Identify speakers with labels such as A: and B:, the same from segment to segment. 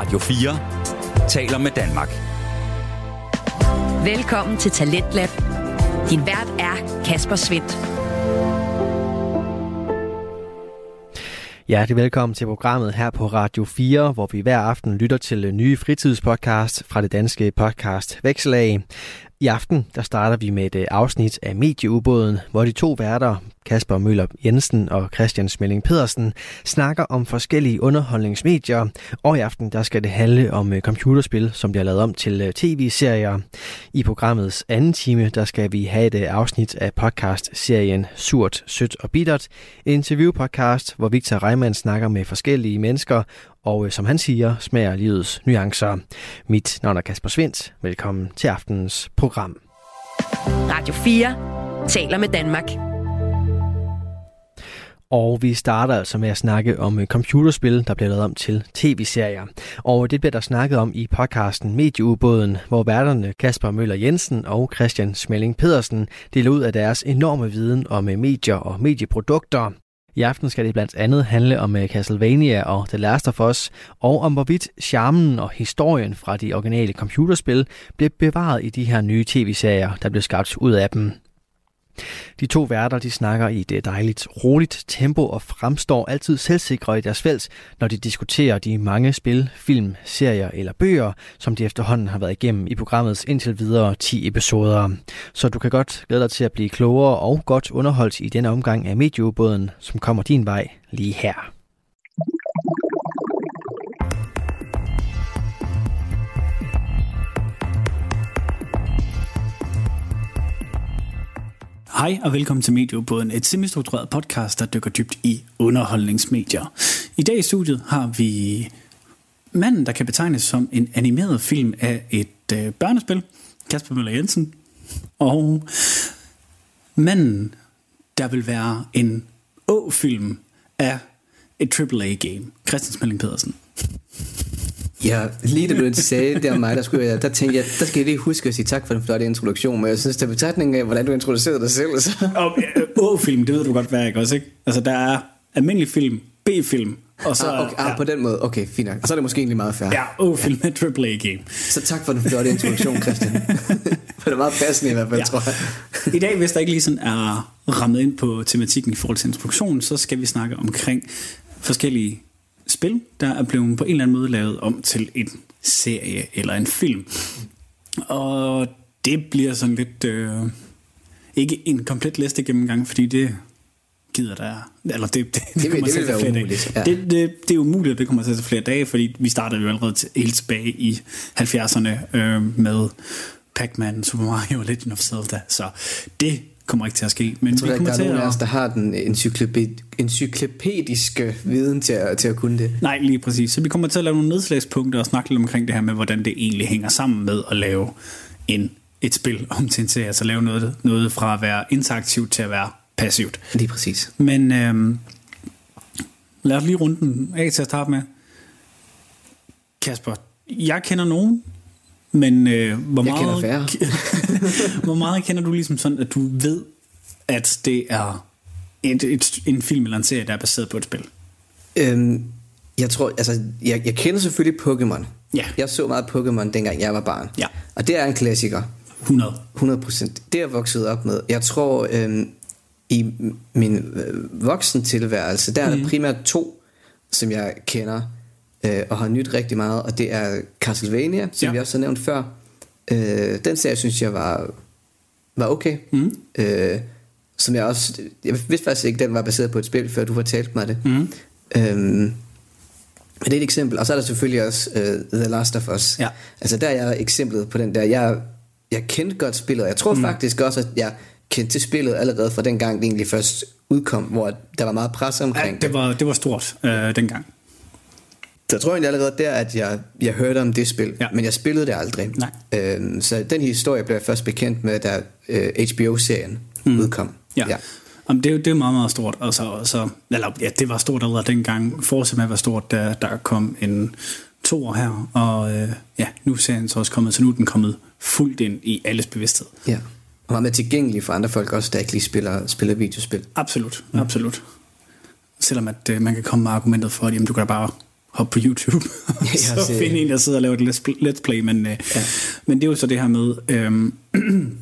A: Radio 4 taler med Danmark.
B: Velkommen til Talentlab. Din vært er Kasper Svendt.
C: Hjertelig velkommen til programmet her på Radio 4, hvor vi hver aften lytter til nye fritidspodcast fra det danske podcast Vekselag. I aften der starter vi med et øh, afsnit af Medieubåden, hvor de to værter, Kasper Møller Jensen og Christian Smelling Pedersen, snakker om forskellige underholdningsmedier. Og i aften der skal det handle om øh, computerspil, som bliver lavet om til øh, tv-serier. I programmets anden time der skal vi have et afsnit af podcast-serien Surt, Sødt og Bittert. En interview-podcast, hvor Victor Reimann snakker med forskellige mennesker og øh, som han siger, smager livets nuancer. Mit navn er Kasper Svendt. Velkommen til aftenens program.
B: Radio 4 taler med Danmark.
C: Og vi starter altså med at snakke om øh, computerspil, der bliver lavet om til tv-serier. Og det bliver der snakket om i podcasten Medieubåden, hvor værterne Kasper Møller Jensen og Christian Smelling Pedersen deler ud af deres enorme viden om øh, medier og medieprodukter. I aften skal det blandt andet handle om øh, Castlevania og The Last of Us, og om hvorvidt charmen og historien fra de originale computerspil bliver bevaret i de her nye tv-serier, der blev skabt ud af dem. De to værter de snakker i et dejligt, roligt tempo og fremstår altid selvsikre i deres fælles, når de diskuterer de mange spil, film, serier eller bøger, som de efterhånden har været igennem i programmets indtil videre 10 episoder. Så du kan godt glæde dig til at blive klogere og godt underholdt i denne omgang af medieubåden, som kommer din vej lige her.
D: Hej og velkommen til Mediebåden, et semistruktureret podcast, der dykker dybt i underholdningsmedier. I dag i studiet har vi manden, der kan betegnes som en animeret film af et øh, børnespil, Kasper Møller Jensen, og manden, der vil være en å-film af et AAA-game, Christian Smelling Pedersen.
E: Ja, lige da du sagde, det var mig, der skulle jeg, der tænkte jeg, der skal jeg lige huske at sige tak for den flotte introduktion, men jeg synes, det er betragtning af, hvordan du introducerede dig selv. Så.
D: Og øh, Å-film, det ved du godt, hvad jeg også, ikke? Altså, der er almindelig film, B-film, og så...
E: Ah, okay, ah,
D: ja,
E: på den måde, okay, fint nok. Og så er det måske egentlig meget fair.
D: ja, Å-film med AAA-game.
E: Så tak for den flotte introduktion, Christian. for det er meget passende i hvert fald, ja. tror jeg.
D: I dag, hvis der ikke lige sådan er rammet ind på tematikken i forhold til introduktion, så skal vi snakke omkring forskellige spil, der er blevet på en eller anden måde lavet om til en serie eller en film. Og det bliver sådan lidt... Øh, ikke en komplet liste gennemgang, fordi det gider der... Eller det, det, det,
E: vil-
D: kommer
E: det
D: til at tage flere
E: umuligt,
D: dage.
E: ja.
D: Det, det, det er umuligt, at det kommer til at tage flere dage, fordi vi startede jo allerede til, helt tilbage i 70'erne øh, med Pac-Man, Super Mario og Legend of Zelda. Så det kommer ikke til at ske. Men
E: Jeg tror
D: vi
E: ikke,
D: kommer
E: der er
D: til
E: nogen af os, der har den encyklopæd- encyklopædiske viden til at, til at kunne det.
D: Nej, lige præcis. Så vi kommer til at lave nogle nedslagspunkter og snakke lidt omkring det her med, hvordan det egentlig hænger sammen med at lave en, et spil om til en serie. Altså lave noget, noget fra at være interaktivt til at være passivt.
E: Lige præcis.
D: Men øhm, lad os lige runde den af til at starte med. Kasper, jeg kender nogen, men øh, hvor,
E: Jeg kender
D: meget, hvor meget kender du ligesom sådan, at du ved, at det er et, et, en film eller en serie, der er baseret på et spil?
E: Øhm, jeg tror, altså, jeg, jeg kender selvfølgelig Pokémon.
D: Ja.
E: Jeg så meget Pokémon, dengang jeg var barn.
D: Ja.
E: Og det er en klassiker.
D: 100.
E: 100 procent. Det er jeg vokset op med. Jeg tror, øhm, i min øh, voksentilværelse, der er der primært to, som jeg kender øh, og har nyt rigtig meget, og det er Castlevania, som
D: Ja.
E: vi også har nævnt før. Øh, den serie synes jeg var, var okay. Mm. Øh, som jeg også, jeg vidste faktisk ikke, den var baseret på et spil, før du fortalte mig det. Mm. Øhm, men det er et eksempel. Og så er der selvfølgelig også uh, The Last of Us.
D: Ja.
E: Altså der er jeg eksemplet på den der. Jeg, jeg kendte godt spillet. Jeg tror mm. faktisk også, at jeg kendte til spillet allerede fra den gang, det egentlig først udkom, hvor der var meget pres omkring
D: Ja, det var, det var stort øh, dengang.
E: Så jeg tror egentlig allerede der, at jeg, jeg hørte om det spil,
D: Ja.
E: men jeg spillede det aldrig.
D: Nej.
E: Øhm, så den historie blev jeg først bekendt med, da øh, HBO-serien mm. udkom.
D: Ja. ja. Jamen, det, er det er meget, meget stort. Og så, og så, eller, ja, det var stort allerede dengang. Fortsat med at være stort, da der kom en to år her. Og øh, ja, nu er serien så også kommet, så nu er den kommet fuldt ind i alles bevidsthed.
E: Ja. Og meget mere tilgængelig for andre folk også, der ikke lige spiller, spiller videospil.
D: Absolut, mm. absolut. Selvom at øh, man kan komme med argumentet for, at jamen, du kan da bare hoppe på YouTube og så
E: se-
D: finde en, der sidder og laver et let's play, men, øh,
E: Ja.
D: men det er jo så det her med, øhm,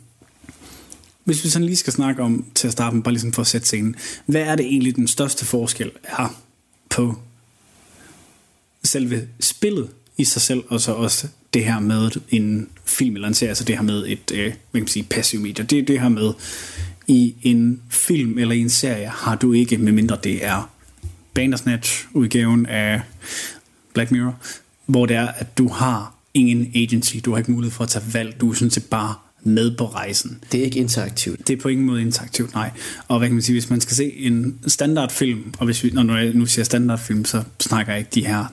D: hvis vi sådan lige skal snakke om til at starte med, bare ligesom for at sætte scenen, hvad er det egentlig den største forskel er på selve spillet i sig selv, og så også det her med en film eller en serie, altså det her med et, øh, hvad kan man sige, passiv medie. Det er det her med, i en film eller i en serie har du ikke, medmindre det er Bandersnatch-udgaven af Black Mirror, hvor det er, at du har ingen agency, du har ikke mulighed for at tage valg, du er sådan set bare med på rejsen.
E: Det er ikke interaktivt.
D: Det er på ingen måde interaktivt, nej. Og hvad kan man sige, hvis man skal se en standardfilm, og hvis vi, når jeg nu siger standardfilm, så snakker jeg ikke de her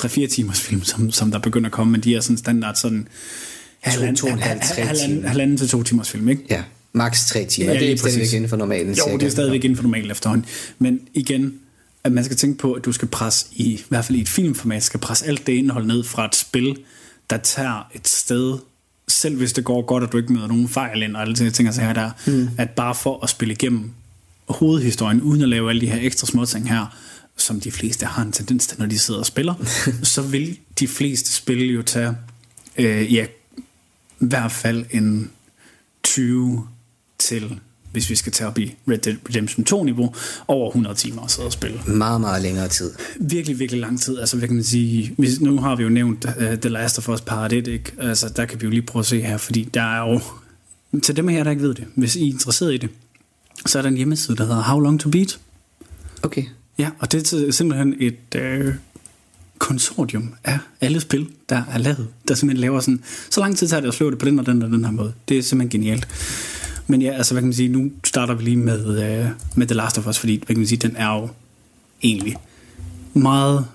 D: 3-4 timers film, som, som der begynder at komme, men de er sådan standard sådan halvanden,
E: to
D: halvanden, halvanden til to timers film, ikke?
E: Ja, maks tre timer.
D: Ja,
E: det er
D: lige
E: stadigvæk inden for normalen.
D: Jo, det er stadigvæk inden for normalt efterhånden. Men igen, at man skal tænke på, at du skal presse, i, i hvert fald i et filmformat, skal presse alt det indhold ned fra et spil, der tager et sted, selv hvis det går godt, og du ikke møder nogen fejl ind, og alle de her ting, sager der, mm. at bare for at spille igennem hovedhistorien, uden at lave alle de her ekstra små ting her, som de fleste har en tendens til, når de sidder og spiller, så vil de fleste spil jo tage, øh, ja, i hvert fald en 20 til, hvis vi skal tage op i Red Dead Redemption 2-niveau, over 100 timer at sidde og spille.
E: Meget, meget længere tid.
D: Virkelig, virkelig lang tid. Altså, hvad kan man sige? Hvis, nu har vi jo nævnt uh, The Last of Us Part 1, ikke? Altså, der kan vi jo lige prøve at se her, fordi der er jo... Til dem jer, der ikke ved det, hvis I er interesseret i det, så er der en hjemmeside, der hedder How Long To Beat.
E: Okay.
D: Ja, og det er simpelthen et øh, konsortium af alle spil, der er lavet, der simpelthen laver sådan, så lang tid tager det at slå det på den og den og den her måde. Det er simpelthen genialt. Men ja, altså hvad kan man sige, nu starter vi lige med, øh, med The Last of Us, fordi hvad kan man sige, den er jo egentlig meget,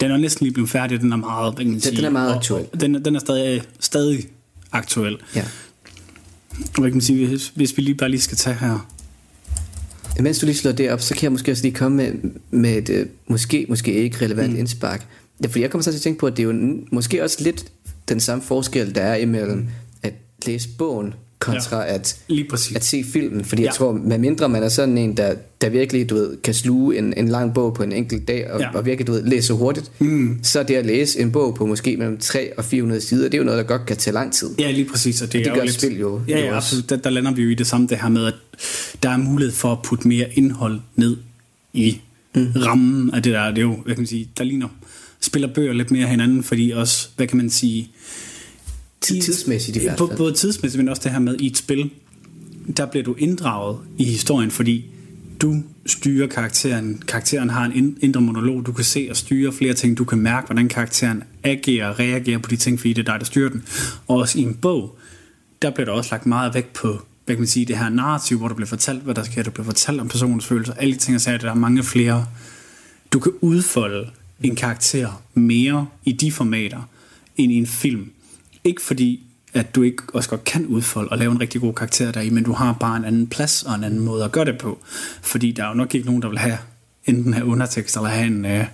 D: den er næsten lige blevet færdig, den er meget, hvad kan man
E: Den-
D: sige,
E: den er meget
D: og-
E: aktuel.
D: Den, er- den er stadig, stadig aktuel.
E: Ja.
D: Hvad kan man sige, hvis, hvis vi lige bare lige skal tage her,
E: Mens du lige slår det op, så kan jeg måske også lige komme med, med et øh, måske, måske ikke relevant mm. indspark. Ja, fordi jeg kommer så til at tænke på, at det er jo måske også lidt den samme forskel, der er imellem at læse bogen kontra ja. at,
D: lige præcis.
E: at se filmen. Fordi ja.
D: Ja.
E: jeg tror, med mindre man er sådan en, der, der virkelig du ved, kan sluge en, en lang bog på en enkelt dag, og, ja.
D: Ja.
E: og virkelig du ved, læse hurtigt, mm. så det at læse en bog på måske mellem 3 og 400 sider, det er jo noget, der godt kan tage lang tid.
D: Ja, lige præcis. Og det,
E: det
D: er
E: gør
D: jo lidt,
E: spil jo-
D: Ja, ja
E: også.
D: absolut. Der, der lander vi jo i det samme, det her med, at der er mulighed for at putte mere indhold ned i mm. rammen af det der. Det er jo, hvad kan man sige, der ligner spiller bøger lidt mere hinanden, fordi også, hvad kan man sige...
E: tidsmæssigt i hvert
D: Både-
E: fald.
D: Både tidsmæssigt, men også det her med i et spil, der bliver du inddraget i historien, fordi du styrer karakteren. Karakteren har en ind- indre monolog. Du kan se og styre flere ting. Du kan mærke, hvordan karakteren agerer og reagerer på de ting, fordi det er dig, der styrer den. Og også i en bog, der bliver der også lagt meget vægt på hvad kan man sige, det her narrativ, hvor der bliver fortalt, hvad der sker, der bliver fortalt om personens følelser, alle de ting, og sager, der er mange flere. Du kan udfolde en karakter mere i de formater, end i en film. Ikke fordi, at du ikke også godt kan udfolde og lave en rigtig god karakter deri, men du har bare en anden plads og en anden måde at gøre det på. Fordi der er jo nok ikke nogen, der vil have enten have undertekst eller have en øh,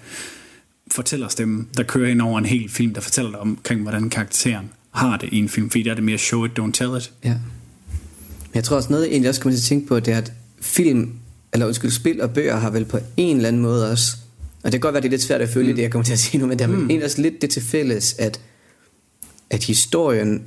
D: fortællerstemme, der kører ind over en hel film, der fortæller dig omkring, hvordan karakteren har det i en film, fordi der er det mere show it, don't tell it.
E: Ja. Men jeg tror også noget, jeg egentlig også kommer til at tænke på, det er, at film, eller undskyld, spil og bøger har vel på en eller anden måde også, og det kan godt være, det er lidt svært at følge mm. det, jeg kommer til at sige nu, men det har mm. egentlig også lidt det til fælles, at, at historien,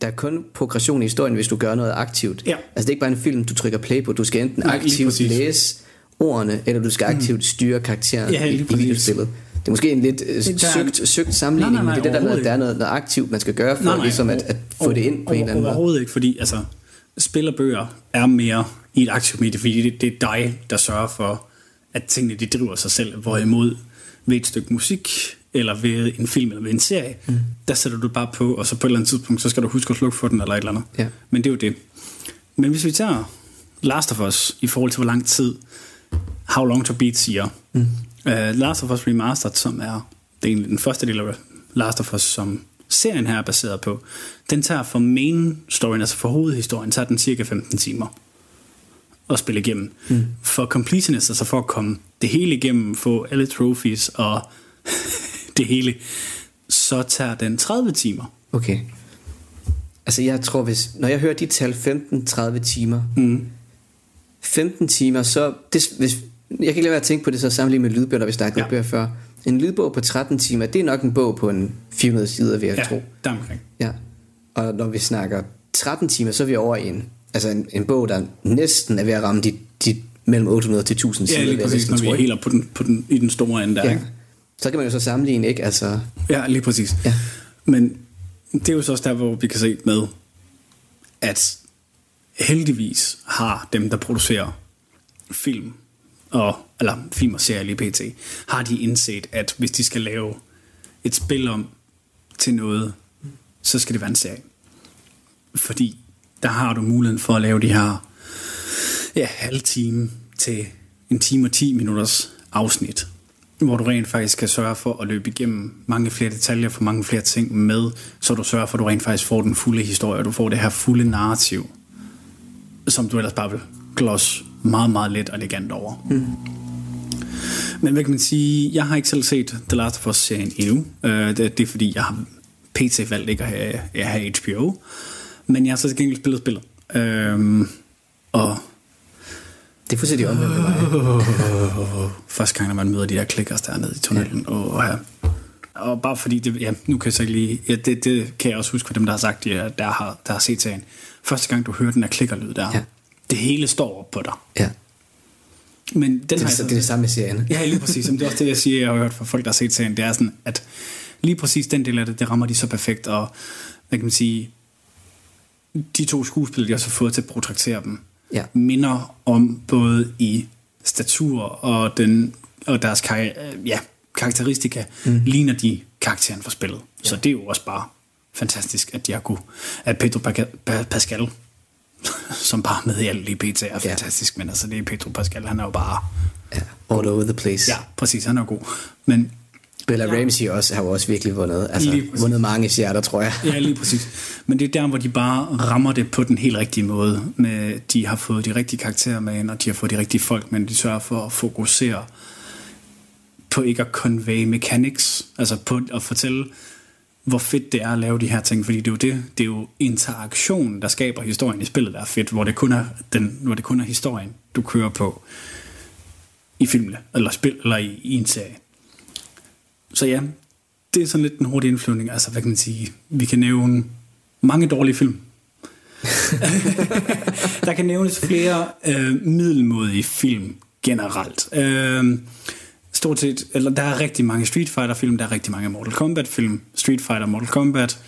E: der er kun progression i historien, hvis du gør noget aktivt.
D: Ja.
E: Altså det er ikke bare en film, du trykker play på, du skal enten
D: Nej,
E: aktivt læse ordene, eller du skal aktivt mm. styre karakteren
D: Ja,
E: i, i videospillet. Det er måske en lidt øh,
D: er-
E: søgt, søgt sammenligning,
D: Nej, nej, nej,
E: men det er det der med, at der er noget, noget aktivt, man skal gøre for ligesom at, at få det ind på en eller anden måde.
D: Overhovedet ikke, fordi altså, spil og bøger er mere i et aktivt medie, fordi det, det er dig, der sørger for, at tingene de driver sig selv, hvorimod ved et stykke musik, eller ved en film, eller ved en serie, mm. der sætter du bare på, og så på et eller andet tidspunkt, så skal du huske at slukke for den, eller et eller andet.
E: Ja.
D: Men det er jo det. Men hvis vi tager Last of Us, i forhold til hvor lang tid How Long To Beat siger, mm. uh, Last of Us Remastered, som er, det er den første del af Last of Us, som serien her er baseret på, den tager for main storyen, altså for hovedhistorien, tager den cirka 15 timer at spille igennem. Mm. For completionist, altså for at komme det hele igennem, få alle trophies og det hele, så tager den 30 timer.
E: Okay. Altså jeg tror, hvis, når jeg hører de tal 15-30 timer,
D: Mm.
E: 15 timer, så, det, hvis, jeg kan ikke lade være at tænke på det så sammenlignet med lydbøger, når vi snakkede
D: Ja.
E: bøger før. En lydbog på 13 timer, det er nok en bog på en 400 sider, vil jeg
D: Ja,
E: tro.
D: der omkring.
E: Ja. Og når vi snakker 13 timer, så er vi over i en, altså en, en bog, der næsten er ved at ramme de, de mellem 800 til 1000 sider.
D: Ja, lige præcis, når vi er helt på den, på den, i den store ende der.
E: Ja.
D: Ikke?
E: Så kan man jo så sammenligne, ikke? Altså,
D: Ja, lige præcis.
E: Ja.
D: Men det er jo så også der, hvor vi kan se med, at heldigvis har dem, der producerer film, og, eller film og serier lige pt, har de indset, at hvis de skal lave et spil om til noget, så skal det være en serie. Fordi der har du muligheden for at lave de her ja, halv time til en time og 10 minutters afsnit, hvor du rent faktisk kan sørge for at løbe igennem mange flere detaljer, for mange flere ting med, så du sørger for, at du rent faktisk får den fulde historie, og du får det her fulde narrativ, som du ellers bare vil gloss meget, meget let og elegant over. Mm. Men hvad kan man sige, jeg har ikke selv set The Last of Us-serien endnu. Øh, det, det er fordi, jeg har pt. valgt ikke at have, at have HBO. Men jeg har så til gengæld spillet spillet. Øhm, og
E: det er fuldstændig omvendt mig.
D: første gang, når man møder de der klikkers dernede i tunnelen. Og, og, ja. og bare fordi, det, ja, nu kan jeg så ikke lige, ja, det, det kan jeg også huske for dem, der har sagt, ja, der, har, der har set serien. Første gang, du hører den der klikkerlyd der,
E: Ja.
D: det hele står op på dig.
E: Ja.
D: Men den
E: Det,
D: har
E: er,
D: jeg
E: det er det samme med serien.
D: Ja, lige præcis. Jamen, det er også det, jeg siger, jeg har hørt fra folk, der har set serien. Det er sådan, at lige præcis den del af det, det rammer de så perfekt. Og hvad kan man sige, de to skuespillere, de har så fået til at protraktere dem,
E: Ja.
D: minder om både i statur og, den, og deres kar- øh, ja, karakteristika, mm. ligner de karakteren fra spillet. Ja. Så det er jo også bare fantastisk, at har kunne, at Pedro Pascal, som bare med i alt i PT, er fantastisk, men altså det er Pedro Pascal, han er jo bare,
E: Ja. All over the place.
D: ja, præcis, han er god. Men
E: Bella Ramsey også, har jo også virkelig vundet. Altså, vundet mange hjerter, tror jeg.
D: Ja, lige præcis. Men det er der, hvor de bare rammer det på den helt rigtige måde. Med, de har fået de rigtige karakterer med ind, og de har fået de rigtige folk, men de sørger for at fokusere på ikke at convey mechanics, altså på at fortælle, hvor fedt det er at lave de her ting, fordi det er jo det, det er jo interaktion, der skaber historien i spillet, der er fedt, hvor det kun er, den, hvor det kun er historien, du kører på i filmene, eller spil, eller i, i en serie. Så ja, det er sådan lidt en hurtig indflyvning. Altså, hvad kan man sige? Vi kan nævne mange dårlige film. der kan nævnes flere øh, middelmodige film generelt. Øh, stort set, eller der er rigtig mange Street Fighter film, der er rigtig mange Mortal Kombat film. Street Fighter, Mortal Kombat,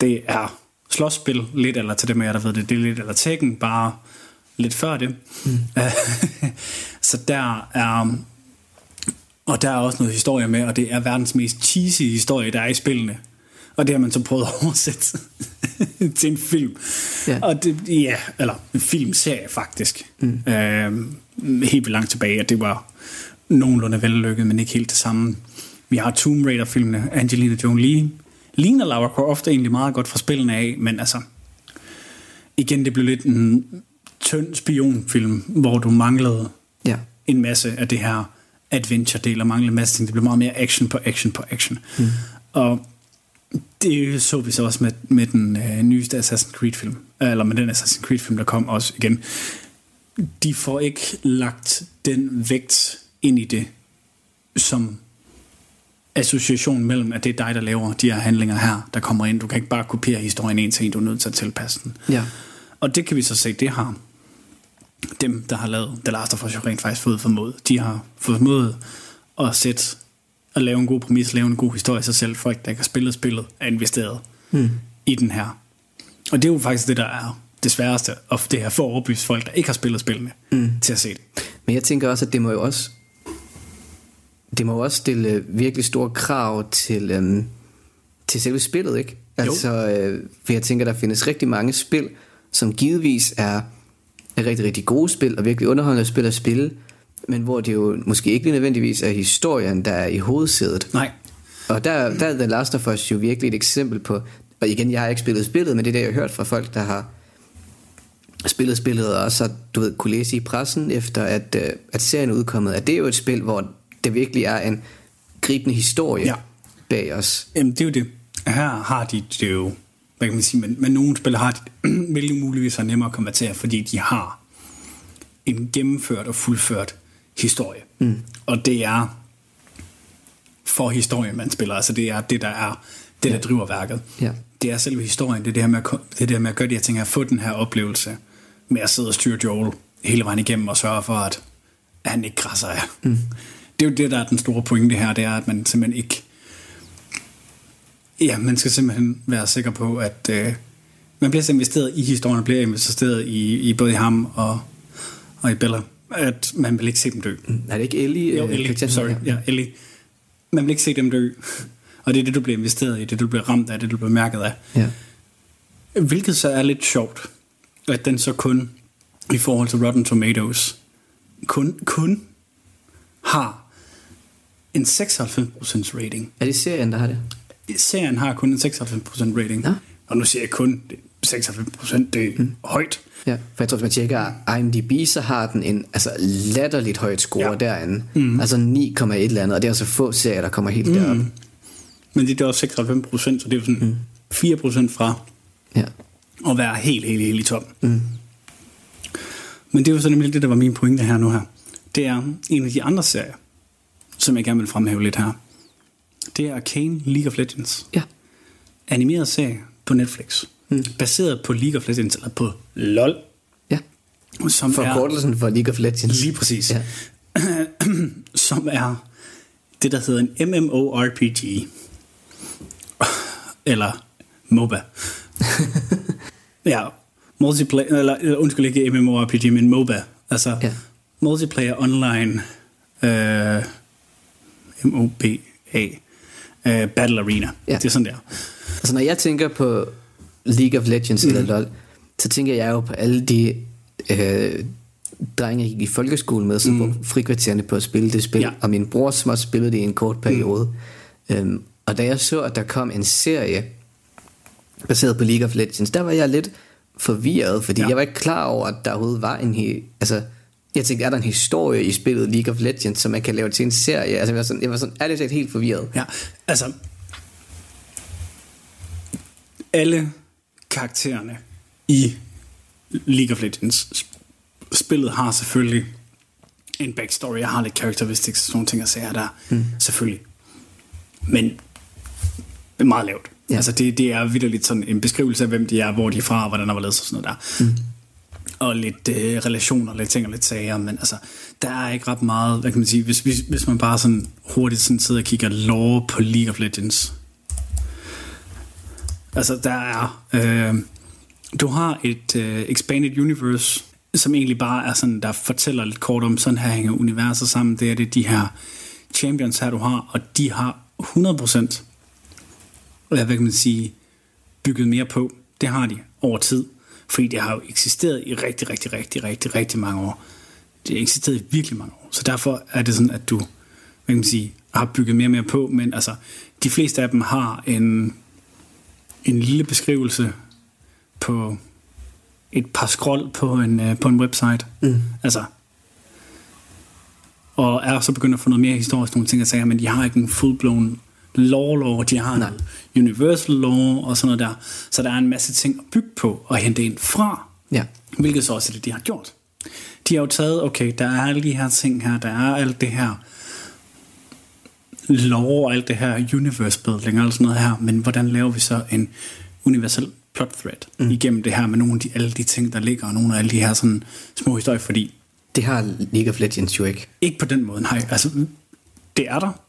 D: det er slåsspil, lidt eller til dem af jer, der ved det, det er lidt eller Tekken, bare lidt før det. Mm. så der er og der er også noget historie med, og det er verdens mest cheesy historie, der er i spillene. Og det har man så prøvet at oversætte til en film.
E: Ja.
D: Og det, ja, eller en filmserie faktisk. Mm. Øh, helt langt tilbage, og det var nogenlunde vellykket, men ikke helt det samme. Vi har Tomb Raider-filmene, Angelina Jolie. Ligner Lara Croft egentlig meget godt fra spillene af, men altså, igen, det blev lidt en tynd spionfilm, hvor du manglede
E: Ja.
D: en masse af det her adventure-del, og manglede en masse ting. Det blev meget mere action på action på action. Mm. Og det så vi så også med, med den øh, nyeste Assassin's Creed-film, eller med den Assassin's Creed-film, der kom også igen. De får ikke lagt den vægt ind i det, som association mellem, at det er dig, der laver de her handlinger her, der kommer ind. Du kan ikke bare kopiere historien en til en, du er nødt til at tilpasse den.
E: Ja.
D: Og det kan vi så se, det har dem, der har lavet The Last of Us, jo rent faktisk fået formået. De har fået formået at sætte at lave en god præmis, lave en god historie sig selv. Folk, der ikke har spillet spillet, er investeret mm. i den her. Og det er jo faktisk det, der er det sværeste, og det her for at overbevise folk, der ikke har spillet spillene, mm. til at se det.
E: Men jeg tænker også, at det må jo også det må jo også stille virkelig store krav til, øhm, til selve spillet, ikke? Altså, øh, for jeg tænker, der findes rigtig mange spil, som givetvis er, er rigtig, rigtig gode spil, og virkelig underholdende spil at spille, men hvor det jo måske ikke nødvendigvis er historien, der er i hovedsædet.
D: Nej,
E: Og der, der er The Last of Us jo virkelig et eksempel på, og igen, jeg har ikke spillet spillet, men det er det, jeg har hørt fra folk, der har spillet spillet, og også du ved, kunne læse i pressen, efter at, øh, at serien er udkommet, at det er jo et spil, hvor det virkelig er en gribende historie
D: Ja.
E: bag os.
D: Jamen, det er jo det. Her har de det jo, hvad kan man sige, men, men nogle spil har hvilket muligvis er nemmere at konvertere, fordi de har en gennemført og fuldført historie. Mm. Og det er for historien, man spiller. Altså det er det, der er det, der driver værket.
E: Ja.
D: Det er selve historien. Det er det her med, at, det er her med at gøre de her ting, at få den her oplevelse med at sidde og styre Joel hele vejen igennem og sørge for, at han ikke krasser af. Mm. Det er jo det, der er den store pointe her, det er, at man simpelthen ikke... Ja, man skal simpelthen være sikker på, at øh, man bliver så investeret i historien, bliver investeret i, i både i ham og, og i Bella, at man vil ikke se dem dø.
E: Er det ikke Ellie?
D: Jo,
E: øh,
D: Ellie,
E: karakteren?
D: sorry. Ja, Ellie. Man vil ikke se dem dø. Og det er det, du bliver investeret i, det du bliver ramt af, det du bliver mærket af.
E: Ja.
D: Hvilket så er lidt sjovt, at den så kun, i forhold til Rotten Tomatoes, kun, kun har en 96% rating.
E: Er det serien, der har det?
D: Serien har kun en 96% rating.
E: Nå.
D: Og nu siger jeg kun, det- 96% det er mm. højt.
E: Ja, for jeg tror, hvis man tjekker IMDb, så har den en altså, latterligt højt score
D: Ja.
E: ja. derinde. Mm. Altså 9,1 eller andet, og det er altså få serier, der kommer helt mm. derop.
D: Men det er også 96%, så det er jo sådan mm. 4% fra
E: Ja.
D: at være helt, helt, helt i top. Mm. Men det er jo så nemlig det, der var min pointe her nu her. Det er en af de andre serier, som jeg gerne vil fremhæve lidt her. Det er Arcane League of Legends.
E: ja.
D: Animeret serie på Netflix. Mm. Baseret på League of Legends, eller på LOL.
E: Ja.
D: Som er,
E: Forkortelsen for League of Legends.
D: Lige præcis.
E: Ja.
D: som er det, der hedder en MMORPG. Eller MOBA. ja, multiplayer, eller øh, undskyld ikke MMORPG, men MOBA. Altså
E: Ja.
D: Multiplayer Online øh, MOBA øh, Battle Arena.
E: Ja.
D: Det er sådan der.
E: Altså når jeg tænker på League of Legends mm. eller LoL, så tænker jeg jo på alle de øh, drenge, jeg gik i folkeskole med, som mm. brugte frikvartererne på at spille det spil,
D: Ja.
E: og min bror som også spillede det i en kort periode. Mm. Øhm, og da jeg så, at der kom en serie baseret på League of Legends, der var jeg lidt forvirret, fordi
D: ja.
E: jeg var ikke klar over, at der overhovedet var en he- altså jeg tænkte, er der en historie i spillet League of Legends, som man kan lave til en serie? Altså, jeg var sådan, jeg var sådan ærligt talt helt forvirret.
D: Ja, altså alle karaktererne i League of Legends sp- spillet har selvfølgelig en backstory, jeg har lidt characteristics og sådan nogle ting at sige der, mm. selvfølgelig. Men det er meget lavt. Ja. Altså det, det er vidderligt sådan en beskrivelse af, hvem de er, hvor de er fra, og hvordan der var lavet og sådan noget der. Mm. Og lidt øh, relationer, lidt ting og lidt sager, men altså, der er ikke ret meget, hvad kan man sige, hvis, hvis, hvis man bare sådan hurtigt sådan sidder og kigger lore på League of Legends. Altså, der er, øh, du har et øh, expanded universe, som egentlig bare er sådan, der fortæller lidt kort om, sådan her hænger universet sammen. Det er det de her champions her, du har, og de har 100% hvad kan man sige, bygget mere på. Det har de over tid. Fordi det har jo eksisteret i rigtig, rigtig, rigtig, rigtig, rigtig mange år. Det har eksisteret i virkelig mange år. Så derfor er det sådan, at du hvad kan man sige, har bygget mere og mere på. Men altså, de fleste af dem har en, en lille beskrivelse på et par scroll på en, øh, på en website. Mm. Altså, og er så begyndt at få noget mere historisk nogle ting at sige, men de har ikke en full-blown lore, de har Nej. universal lore og sådan noget der. Så der er en masse ting at bygge på og hente ind fra,
E: Ja.
D: hvilket så også er det, de har gjort. De har jo taget, okay, der er alle de her ting her, der er alt det her lore og alt det her universe building og sådan noget her, men hvordan laver vi så en universel plot thread mm. igennem det her med nogle af de, alle de ting, der ligger, og nogle af alle de her sådan små historier, fordi
E: Det har League of Legends jo ikke.
D: ikke på den måde, nej. Altså, det er der.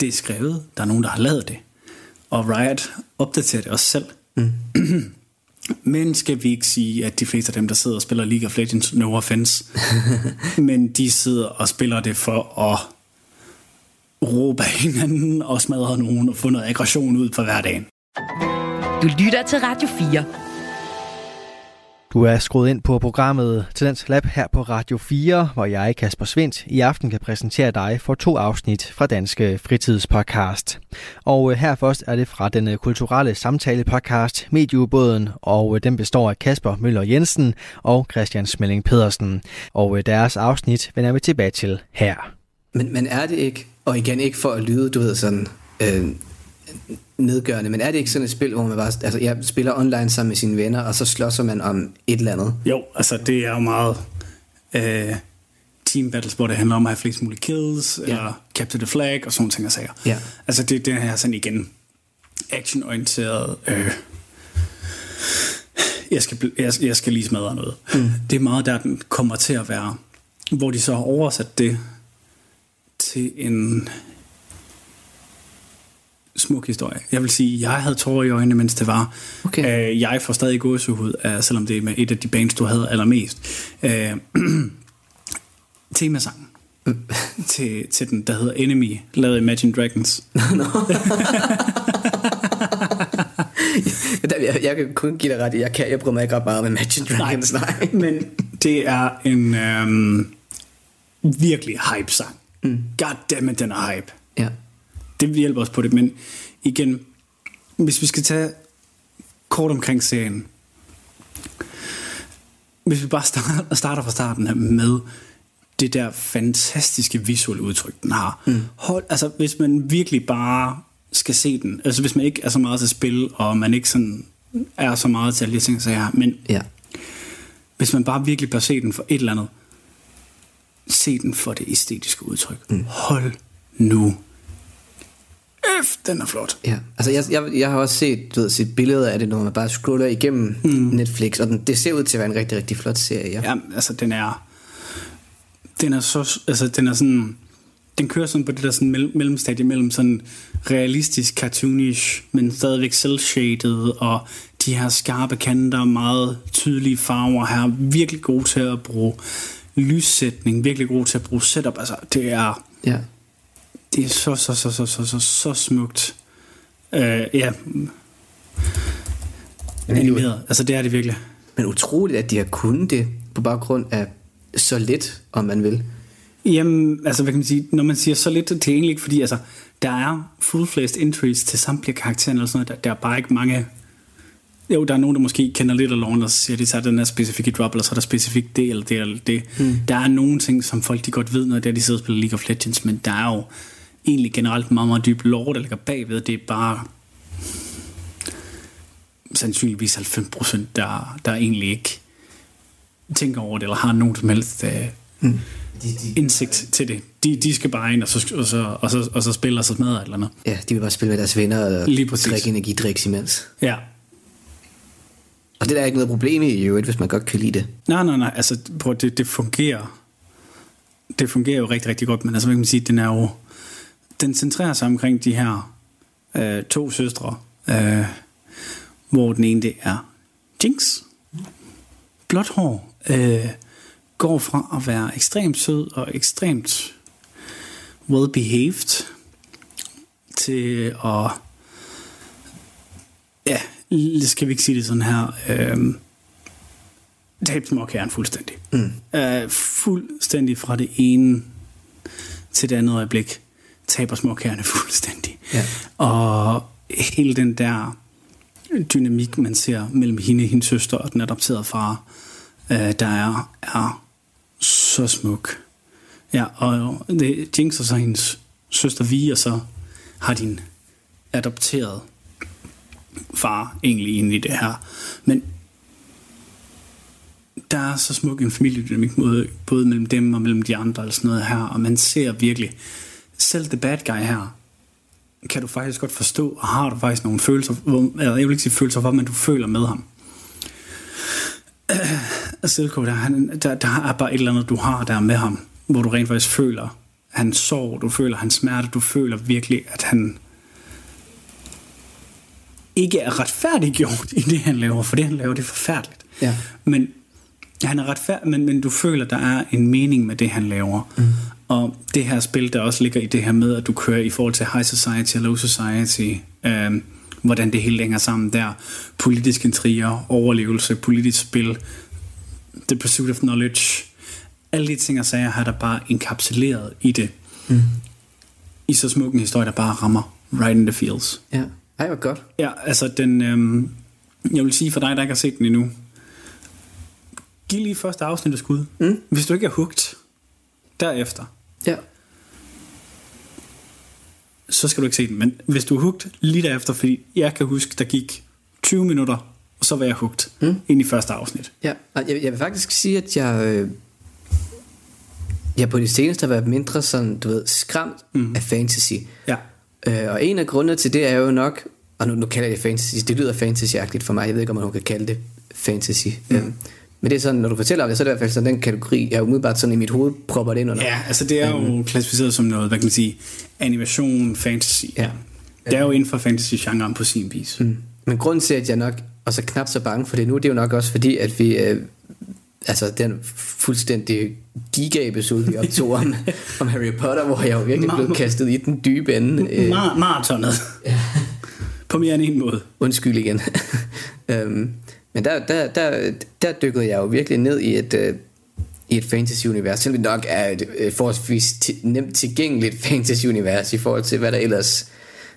D: Det er skrevet. Der er nogen, der har lavet det. Og Riot opdaterer det også selv. Mm. Men skal vi ikke sige, at de fleste af dem, der sidder og spiller League of Legends, no offense, men de sidder og spiller det for at råbe hinanden og smadre nogen og få noget aggression ud for hverdagen.
B: Du lytter til Radio 4.
C: Du er skruet ind på programmet Tendens Lab her på Radio 4, hvor jeg, Kasper Svendt, i aften kan præsentere dig for to afsnit fra Danske Fritidspodcast. Og øh, her først er det fra den øh, kulturelle samtale-podcast Medieubåden, og øh, den består af Kasper Møller Jensen og Christian Smelling Pedersen. Og deres afsnit vender vi tilbage til her.
E: Men, men er det ikke, og igen ikke for at lyde, du ved sådan, øh, nedgørende, men er det ikke sådan et spil, hvor man bare, altså jeg spiller online sammen med sine venner, og så slåsser man om et eller andet?
D: Jo, altså det er jo meget... Øh, team battles, hvor det handler om at have flest mulige kills,
E: Ja.
D: eller capture the flag, og sådan ting og sager.
E: Ja.
D: Altså det, det her sådan igen actionorienteret, øh, jeg skal, jeg, jeg skal lige smadre noget. Mm. Det er meget der, den kommer til at være, hvor de så har oversat det til en smuk historie. Jeg vil sige, jeg havde tårer i øjnene, mens det var.
E: Okay.
D: Øh, jeg får stadig gåsehud, selvom det er med et af de bands, du havde allermest. Øh, temasangen til, til den, der hedder Enemy, lavet Imagine Dragons.
E: Der- jeg, jeg kan kun give dig ret i, jeg, kan, jeg bryder mig ikke ret meget om Imagine Dragons, nej. nej.
D: Men det er en øhm, virkelig hype-sang. Mm. Goddammit, den er hype.
E: Ja.
D: Det hjælper os på det, men igen, hvis vi skal tage kort omkring serien. Hvis vi bare starter, starter fra starten her med det der fantastiske visuelle udtryk, den har. Mm. Hold, altså, hvis man virkelig bare skal se den, altså hvis man ikke er så meget til spil, og man ikke sådan er så meget til alle de ting, så jeg men
E: Ja.
D: hvis man bare virkelig bør se den for et eller andet, se den for det æstetiske udtryk. Mm. Hold nu. Øf, den er flot.
E: Ja, altså jeg, jeg, jeg har også set, du ved, set billeder af det, når man bare scroller igennem mm. Netflix, og den, det ser ud til at være en rigtig, rigtig flot serie. Ja.
D: Ja, altså den er den er så altså den er sådan den kører sådan på det der sådan mell- mellemstadie mellem sådan realistisk cartoonish, men stadigvæk cel-shaded og de her skarpe kanter, meget tydelige farver her, virkelig god til at bruge lyssætning, virkelig god til at bruge setup, altså det er
E: ja.
D: Det er så, så, så, så, så, så, så smukt. Øh, ja. Animeret. Altså, det er det virkelig.
E: Men utroligt, at de har kunnet det på baggrund af så lidt, om man vil.
D: Jamen, altså, hvad kan man sige? Når man siger så lidt, det er egentlig ikke, fordi altså, der er full-flazed entries til samtlige karakterer, eller sådan noget. Der, der er bare ikke mange... Jo, der er nogen, der måske kender lidt af loven, og så siger de, så er den her specifikke drop, eller så er der specifikt det, eller det, eller det. Hmm. Der er nogle ting, som folk de godt ved, når det er, de sidder og spiller League of Legends, men der er jo egentlig generelt meget, meget dyb lore, der ligger bagved. Det er bare sandsynligvis 90 procent, der, der egentlig ikke tænker over det, eller har nogen som helst øh, mm. indsigt til det. De, de skal bare ind, og så, og så, og så, og så spille, og så smadre et eller andet.
E: Ja, de vil bare spille med deres venner og
D: Lige præcis.
E: drikke energidriks imens.
D: Ja.
E: Og det er der ikke noget problem i, i øvrigt, hvis man godt kan lide det.
D: Nej, nej, nej, altså prøv, det, det fungerer. Det fungerer jo rigtig, rigtig godt, men altså, hvad kan man sige, den er jo, den centrerer sig omkring de her øh, to søstre, øh, hvor den ene det er Jinx, blåt hår, øh, går fra at være ekstremt sød og ekstremt well-behaved til at ja, skal vi ikke sige det sådan her, øh, tabe småkæren fuldstændig. Mm. Øh, fuldstændig fra det ene til det andet øjeblik taber småkærne fuldstændig.
E: Ja.
D: Og hele den der dynamik, man ser mellem hende, hendes søster og den adopterede far, øh, der er, er så smuk. Ja, og det Jinx og så hendes søster Vi, og så har din adopteret far egentlig inde i det her. Men der er så smuk en familiedynamik både, både mellem dem og mellem de andre og sådan noget her, og man ser virkelig, selv the bad guy her, kan du faktisk godt forstå, og har du faktisk nogle følelser, hvor, eller jeg vil ikke sige følelser for, men du føler med ham. Uh, Silko, der, han, der, der er bare et eller andet, du har der med ham, hvor du rent faktisk føler hans sorg, du føler hans smerte, du føler virkelig, at han ikke er retfærdiggjort i det, han laver, for det, han laver, det er forfærdeligt.
E: Ja.
D: Men han er retfærdig, men, men du føler, der er en mening med det, han laver. Mm. Og det her spil, der også ligger i det her med, at du kører i forhold til high society og low society, øh, hvordan det hele hænger sammen der. Politiske intriger, overlevelse, politisk spil, the pursuit of knowledge. Alle de ting og sager her, der bare enkapsuleret i det. Mm. I så smuk en historie, der bare rammer right in the feels.
E: Ja. Ej, hvor godt.
D: Ja, altså den... Øhm, jeg vil sige for dig, der ikke har set den endnu. Giv lige første afsnit af skud. Mm. Hvis du ikke er hugt derefter,
E: Ja.
D: så skal du ikke se den. Men hvis du er hugt lige derefter, fordi jeg kan huske, der gik 20 minutter, og så var jeg hugt mm. ind i første afsnit.
E: Ja, og jeg, jeg vil faktisk sige, at jeg... Øh, jeg på det seneste har været mindre sådan, du ved, skræmt mm. af fantasy.
D: Ja.
E: Øh, og en af grundene til det er jo nok, og nu, nu kalder jeg det fantasy, det lyder fantasy for mig, jeg ved ikke, om man kan kalde det fantasy. Mm. Øhm, men det er sådan, når du fortæller om det, så er det i hvert fald sådan den kategori, jeg umiddelbart sådan i mit hoved propper det ind under.
D: Ja, altså det er jo um, klassificeret som noget, hvad kan man sige, animation, fantasy.
E: Ja.
D: Det er jo inden for fantasy-genren på sin vis.
E: Mm. Men grunden til, at jeg nok også er knap så bange for det nu, det er jo nok også fordi, at vi... Øh, altså den fuldstændig giga-episode, vi optog om, om Harry Potter, hvor jeg jo virkelig blev kastet i den dybe ende.
D: Øh, Mar- maratonet. På mere end en måde.
E: Undskyld igen. øhm, men der, der, der, der dykkede jeg jo virkelig ned i et, øh, i et fantasy-univers, selvom det nok er et øh, forholdsvis t- nemt tilgængeligt fantasy-univers i forhold til, hvad der ellers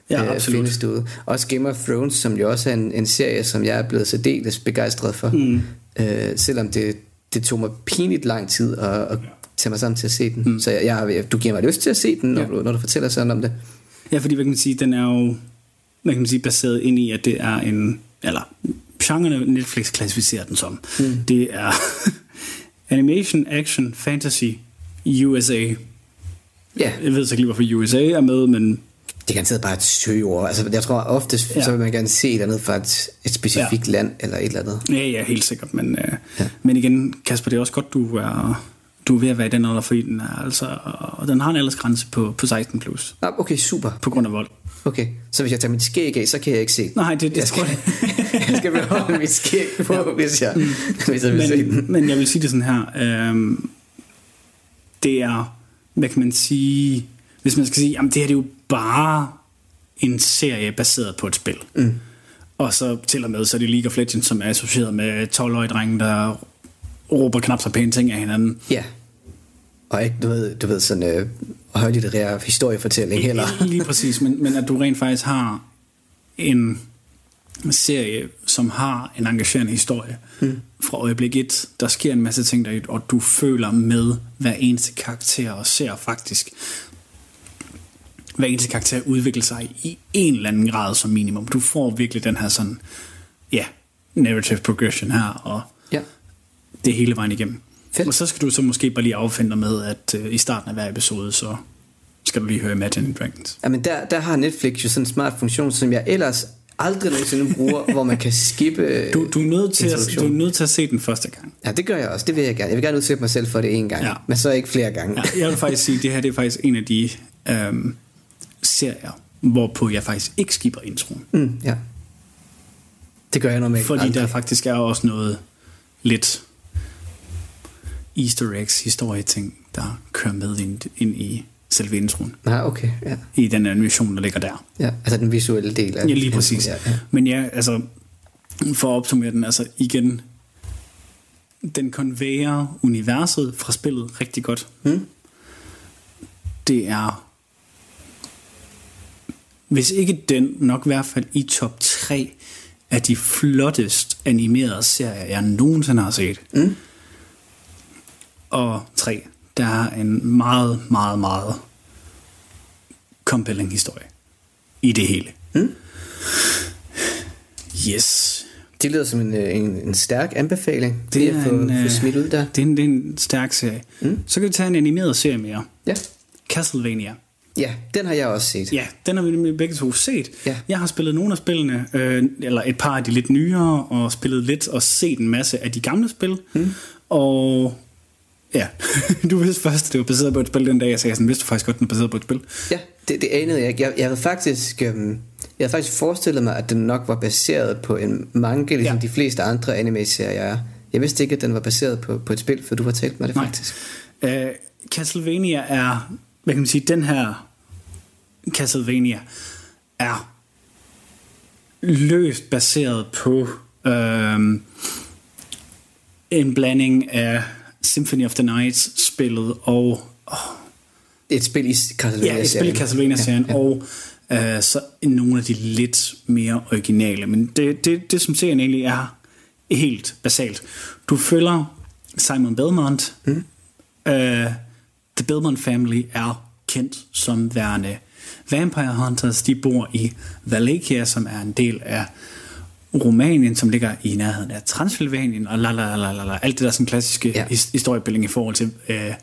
D: Ja,
E: øh,
D: absolut.
E: findes derude. Også Game of Thrones, som jo også er en, en serie, som jeg er blevet særdeles begejstret for. Mm. Øh, selvom det, det tog mig pinligt lang tid at, at tage mig sammen til at se den. Mm. Så jeg, jeg, du giver mig lyst til at se den, når,
D: Ja.
E: du, når du fortæller sådan om det.
D: Ja, fordi hvad kan man sige, den er jo hvad kan man sige, baseret ind i, at det er en, eller genrerne Netflix klassificerer den som. Mm. Det er animation, action, fantasy, USA.
E: Ja,
D: Jeg ved så ikke lige, hvorfor USA er med, men
E: det kan altid bare et søgeord. Altså, jeg tror oftest,
D: Ja.
E: så vil man gerne se et eller andet fra et, et specifikt ja. land, eller et eller andet.
D: ja, ja, helt sikkert. Men, øh,
E: Ja.
D: men igen, Kasper, det er også godt, du er, du er ved at være i den alder, fordi den er altså, og den har en aldersgrænse på, på 16 plus,
E: okay, super.
D: på grund af vold.
E: Okay, så hvis jeg tager mit skæg af, så kan jeg ikke se.
D: Nej, det, det
E: jeg
D: tror jeg
E: jeg skal beholde mit skæg på, ja. hvis, jeg, hvis jeg vil se den.
D: men, men jeg vil sige det sådan her. Øhm, det er, hvad kan man sige, hvis man skal sige, jamen det her det er jo bare en serie baseret på et spil. Mm. Og så til og med, så er det League of Legends, som er associeret med 12-årige drenge, der råber knap så pæne ting af hinanden.
E: Ja. Og ikke, du ved, du ved sådan øh, højlitterær historiefortælling heller.
D: Lige præcis, men, men at du rent faktisk har en serie, som har en engagerende historie. Mm. Fra øjeblik 1, der sker en masse ting der, og du føler med hver eneste karakter, og ser faktisk hver eneste karakter udvikle sig i en eller anden grad som minimum. Du får virkelig den her sådan, ja, narrative progression her, og
E: Ja.
D: det hele vejen igennem.
E: Fedt.
D: Og så skal du så måske bare lige affinde dig med, at øh, i starten af hver episode, så skal du lige høre Imagine Dragons.
E: Jamen der, der har Netflix jo sådan en smart funktion, som jeg ellers aldrig nogensinde bruger, hvor man kan skippe
D: Du, du, er nødt til at, du er nødt til at se den første gang.
E: Ja, det gør jeg også. Det vil jeg gerne. Jeg vil gerne udsætte mig selv for det en gang,
D: ja.
E: men så ikke flere gange.
D: Ja, jeg vil faktisk sige, at det her det er faktisk en af de øhm, serier, hvorpå jeg faktisk ikke skipper introen.
E: Mm, ja. Det gør jeg normalt
D: Fordi
E: aldrig.
D: der faktisk er også noget lidt easter eggs, historieting, der kører med ind, ind i selve introen.
E: Nej, okay. Ja.
D: I den animation, der ligger der.
E: ja. Altså den visuelle del af
D: Ja, lige præcis.
E: Ja, ja.
D: Men ja, altså, for at opsummere den, altså igen, den konvejer universet fra spillet rigtig godt.
E: Mm.
D: Det er, hvis ikke den, nok i hvert fald i top 3 af de flottest animerede serier, jeg nogensinde har set.
E: Mm.
D: Og 3, der er en meget, meget, meget compelling historie i det hele.
E: Mm.
D: Yes.
E: Det lyder som en, øh, en, en stærk anbefaling.
D: Det
E: lige
D: er
E: få,
D: en,
E: få
D: øh,
E: smidt ud der.
D: Det er en, det er en stærk serie. Mm. Så kan vi tage en animeret serie mere.
E: Ja.
D: Castlevania.
E: ja, den har jeg også set.
D: Ja, den har vi nemlig begge to set.
E: Ja.
D: Jeg har spillet nogle af spillene, øh, eller et par af de lidt nyere, og spillet lidt og set en masse af de gamle spil. Mm. Og ja, du vidste først, at det var baseret på et spil den dag, jeg sagde sådan, vidste du faktisk godt, at den er baseret på et spil?
E: Ja, det, det anede jeg ikke. Jeg, jeg havde faktisk... Øhm, jeg havde faktisk forestillet mig, at den nok var baseret på en manga, ligesom
D: Ja.
E: de fleste andre anime-serier er. Jeg vidste ikke, at den var baseret på, på et spil, for du fortalte mig det
D: Nej.
E: faktisk.
D: Uh, Castlevania er, hvad kan man sige, den her Castlevania er løst baseret på øhm, en blanding af Symphony of the Night spillet og oh,
E: Et spil i Castlevania
D: ja, et spil i Castlevania-serien ja, ja. og øh, så nogle af de lidt mere originale. Men det, det, det som serien egentlig er helt basalt. Du følger Simon Belmont. Mm. Uh, The Belmont Family er kendt som værende Vampire Hunters. De bor i Wallachia, som er en del af Rumænien, som ligger i nærheden af Transylvanien, og la, la, la, la, la, alt det der sådan klassiske ja. Historiebildning i forhold til øh,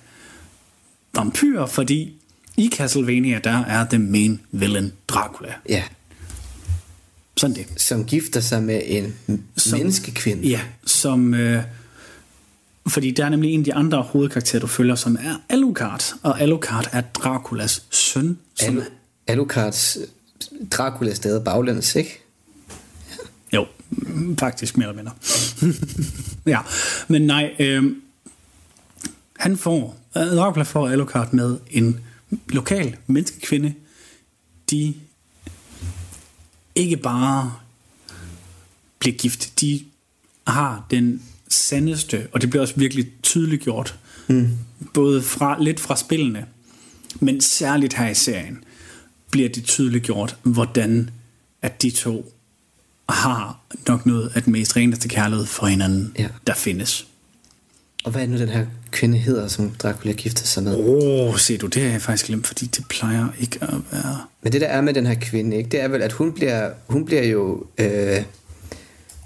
D: vampyr, fordi i Castlevania, der er the main villain Dracula.
E: Ja,
D: Sådan det.
E: som gifter sig med en
D: Som-
E: menneskekvinde.
D: Ja, som... Øh, fordi der er nemlig en af de andre hovedkarakterer, du følger, som er Alucard. Og Alucard er Draculas søn. Som,
E: Alu- Alucards Dracula stadig baglæns, ikke?
D: Jo, faktisk mere eller mindre. ja, men nej, øh, han får, øh, Dracula får Alucard med en lokal menneskekvinde. De ikke bare bliver gift, de har den sandeste, og det bliver også virkelig tydeligt gjort, mm. både fra, lidt fra spillene, men særligt her i serien, bliver det tydeligt gjort, hvordan at de to har nok noget af den mest reneste kærlighed for hinanden,
E: Ja.
D: der findes.
E: Og hvad er nu, den her kvinde hedder, som Dracula gifter sig med?
D: Åh, oh, se du, det har jeg faktisk glemt, fordi det plejer ikke at være...
E: Men det der er med den her kvinde, ikke, det er vel, at hun bliver, hun bliver jo... Øh,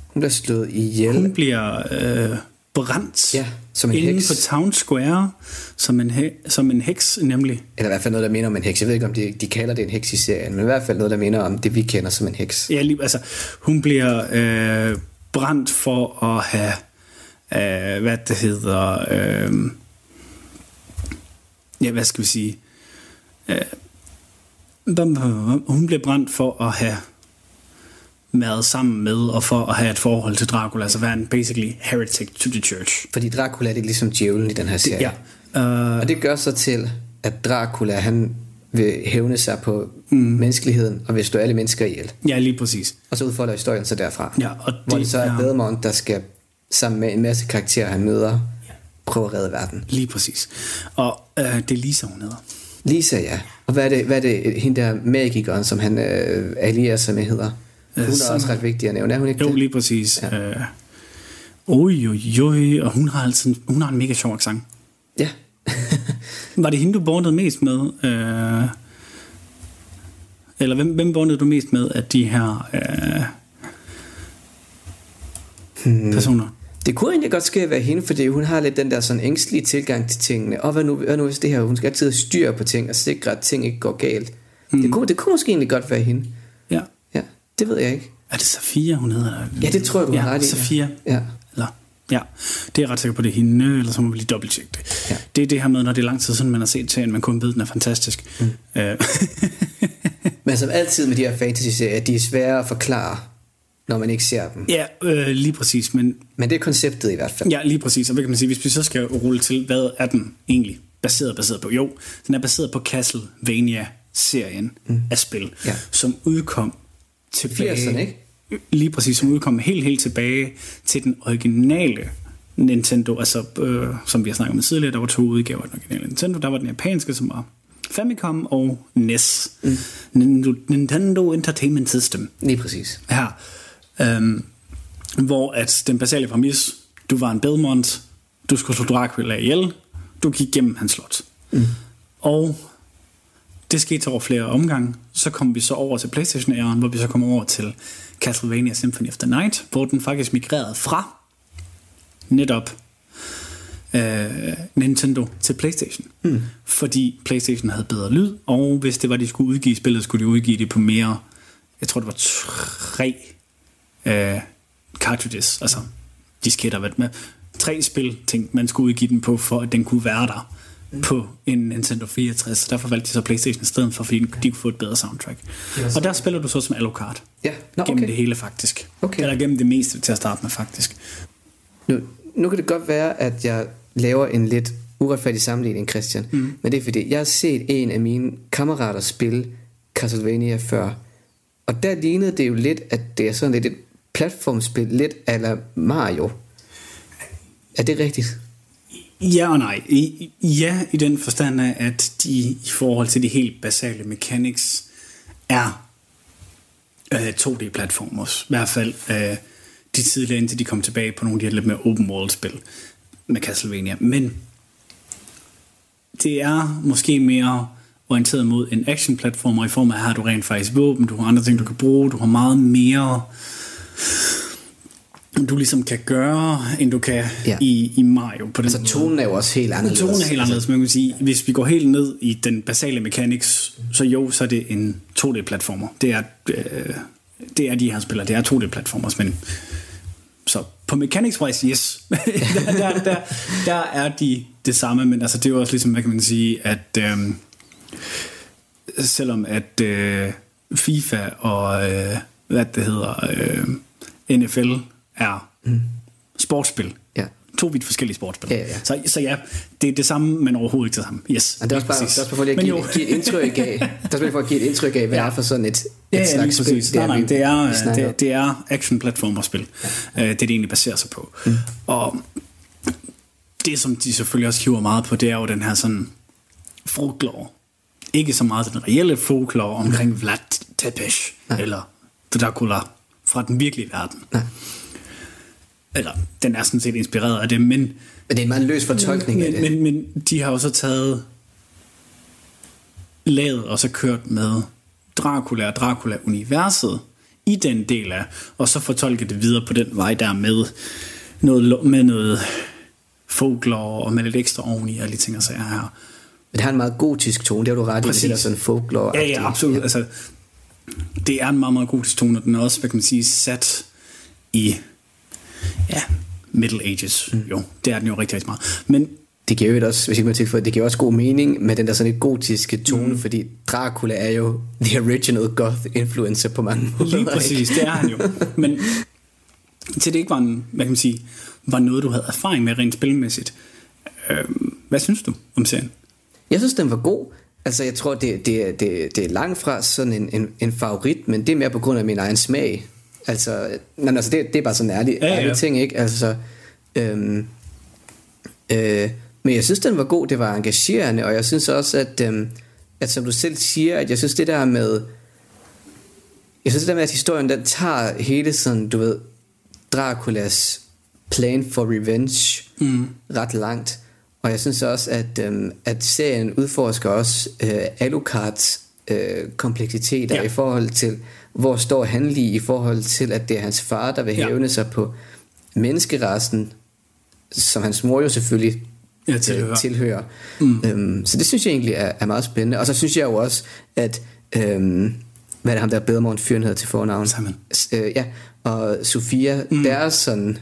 E: hun bliver slået ihjel.
D: Hun bliver øh, brændt
E: Ja, som en
D: inde
E: heks.
D: på Town Square, som en, he- som en heks nemlig.
E: Eller i hvert fald noget, der minder om en heks. Jeg ved ikke, om de, de kalder det en heks i serien, men i hvert fald noget, der minder om det, vi kender som en heks.
D: Ja, lige, altså, hun bliver øh, brændt for at have, øh, hvad det hedder, øh, ja, hvad skal vi sige, øh, hun bliver brændt for at have været sammen med, og for at have et forhold til Dracula, altså være en basically heretic to the church.
E: Fordi Dracula det er ligesom djævlen i den her serie.
D: Ja, øh,
E: Og det gør så til, at Dracula han vil hævne sig på mm. menneskeligheden og vil slå alle mennesker ihjel.
D: ja, lige præcis.
E: Og så udfolder historien så derfra.
D: Ja, og
E: hvor
D: det
E: det så er
D: er-
E: Bedemont, der skal sammen med en masse karakterer, han møder, prøve at redde verden.
D: Lige præcis. Og øh, det er Lisa, hun hedder.
E: Lisa, ja. Og hvad er det, hvad er det hende der magikeren, som han øh, allierer sig med, hedder? Hun er
D: som-
E: også ret vigtig at nævne, er hun ikke
D: Jo,
E: det?
D: lige præcis. Ja. Øh, oj, oj, oj, og hun har, altså, hun har en mega sjov accent.
E: Ja.
D: Var det hende, du bondede mest med? Øh, eller hvem, hvem bondede du mest med af de her øh, hmm. personer?
E: Det kunne egentlig godt ske at være hende, fordi hun har lidt den der sådan ængstlige tilgang til tingene. Og hvad nu, hvad nu hvis det her, hun skal altid have styr på ting og sikre, at ting ikke går galt. Mm. Det, kunne, det kunne måske egentlig godt være hende. Det ved jeg ikke.
D: Er det Safia, hun hedder?
E: Ja, det tror jeg, du har
D: ja,
E: ret i, ja.
D: Safia.
E: Ja.
D: Eller, ja, det er jeg ret sikker på, det er hende, eller så må vi lige dobbelttjekke det.
E: Ja.
D: Det er det her med, når det er lang tid siden, man har set serien, man kun ved, den er fantastisk. Mm. Øh,
E: Men som altid med de her fantasy-serier, de er svære at forklare, når man ikke ser dem.
D: ja, øh, lige præcis, men
E: Men det er konceptet i hvert fald.
D: Ja, lige præcis. Og hvad kan man sige, hvis vi så skal rulle til, hvad er den egentlig baseret, baseret på? Jo, den er baseret på Castlevania-serien mm. af spil,
E: Ja.
D: som udkom tilbage...
E: 80'erne, ikke?
D: Lige præcis, som udkom helt, helt tilbage til den originale Nintendo, altså øh, som vi har snakket om tidligere, der var to udgaver af den originale Nintendo. Der var den japanske, som var Famicom og NES. Mm. Nintendo, Nintendo Entertainment System
E: Lige præcis.
D: her, øhm, hvor at den basale præmis, du var en Belmont, du skulle slå Dracula ihjel, du gik gennem hans slot. Mm. Og det skete over flere omgange. Så kom vi så over til Playstation-æren, hvor vi så kom over til Castlevania Symphony of the Night, hvor den faktisk migrerede fra netop øh, Nintendo til Playstation. Mm. Fordi Playstation havde bedre lyd, og hvis det var, de skulle udgive spillet, skulle de udgive det på mere, jeg tror det var tre øh, cartridges, altså disketter, hvad med tre spil, tænkte man skulle udgive den på, for at den kunne være der mm. på en Nintendo 64. Derfor valgte de så Playstation i stedet for, fordi de kunne få et bedre soundtrack. Og der spiller du så som Alucard.
E: Ja, Nå,
D: gennem
E: okay.
D: det hele faktisk.
E: Okay.
D: Eller gennem det meste til at starte med faktisk.
E: Nu, nu kan det godt være, at jeg laver en lidt uretfærdig sammenligning, Christian. Mm. Men det er fordi, jeg har set en af mine kammerater spille Castlevania før. Og der lignede det jo lidt, at det er sådan lidt et platformspil, lidt eller Mario. Er det rigtigt?
D: Ja og nej. I, ja, i den forstand af, at de i forhold til de helt basale mechanics er øh, 2D-platformers. I hvert fald øh, de tidligere, indtil de kom tilbage på nogle af de her lidt mere open world-spil med Castlevania. Men det er måske mere orienteret mod en action-platformer i form af, her du rent faktisk våben, du har andre ting, du kan bruge, du har meget mere du ligesom kan gøre, end du kan
E: Ja.
D: i, i Mario på den
E: Altså tonen er jo også helt anderledes.
D: Tonen er helt anderledes, men man kan sige, hvis vi går helt ned i den basale mechanics, så jo, så er det en 2D-platformer. Det er, øh, det er de her spillere, det er 2D-platformers, men så på mechanics wise, yes. der, der, der, der er de det samme, men altså det er jo også ligesom, hvad kan man sige, at øhm, selvom at øh, FIFA og øh, hvad det hedder, øh, NFL er mm. sportsspil,
E: Ja.
D: to vidt forskellige sportsspil.
E: Ja, ja.
D: Så, så ja, det er det samme, men overhovedet ikke det samme. Yes,
E: Og det er også bare, det er også bare for lige at give, give et indtryk af, det er for at give et indtryk af, hvad
D: Ja.
E: det er for sådan et, et
D: Ja, ja,
E: slags spil.
D: præcis. Nej, nej,
E: vi-
D: det er,
E: vi om.
D: det, det er action-platformerspil. Ja. Det, det egentlig baserer sig på. Mm. Og det, som de selvfølgelig også hiver meget på, det er jo den her sådan folklore. Ikke så meget den reelle folklore omkring Vlad Tepes eller Dracula fra den virkelige verden.
E: Nej.
D: Eller, den er sådan set inspireret af det, men,
E: Men det er en meget løs fortolkning af
D: men,
E: det.
D: men, men de har jo så taget lavet og så kørt med Dracula og Dracula-universet i den del af, og så fortolket det videre på den vej der med noget, med noget folklore og med lidt ekstra oveni og lidt ting og sager her.
E: Men det har en meget gotisk tone, det har du ret i,
D: Præcis.
E: det der sådan folklore
D: Ja, ja, absolut. Ja. Altså, det er en meget, meget god tone, og den er også, hvad kan man sige, sat i ja, Middle Ages. Mm. Jo, det er den jo rigtig, rigtig meget. Men
E: Det giver jo også, hvis ikke man tilføjer, det giver også god mening med den der sådan lidt gotiske tone, mm. fordi Dracula er jo the original goth influencer på mange måder.
D: Lige præcis, det er han jo. Men til det ikke var, en, hvad kan man sige, var noget, du havde erfaring med rent spilmæssigt. Øh, hvad synes du om serien?
E: Jeg synes, den var god. Altså, jeg tror, det, det, er- det, det er langt fra sådan en, en, en favorit, men det er mere på grund af min egen smag. Altså, men altså det, det er bare sådan en ærlig,
D: Ja,
E: ja, ærlig ting, ikke? Altså, øhm, øh, men jeg synes, den var god, det var engagerende, og jeg synes også, at, øhm, at som du selv siger, at jeg synes, det der med, jeg synes, det der med, at historien, den tager hele sådan, du ved, Draculas plan for revenge mm. ret langt. Og jeg synes også, at, øhm, at serien udforsker også øh, Alucards øh, kompleksiteter
D: ja.
E: i forhold til, hvor står han lige i forhold til, at det er hans far, der vil
D: Ja.
E: hævne sig på menneskerassen, som hans mor jo selvfølgelig
D: Ja,
E: øh,
D: tilhører.
E: tilhører. Mm. Øhm, så det synes jeg egentlig er, er meget spændende. Og så synes jeg jo også, at... Øhm, hvad er det ham der bedre fyren hedder til fornavn?
D: Simon.
E: Øh, ja, og Sofia, mm. deres sådan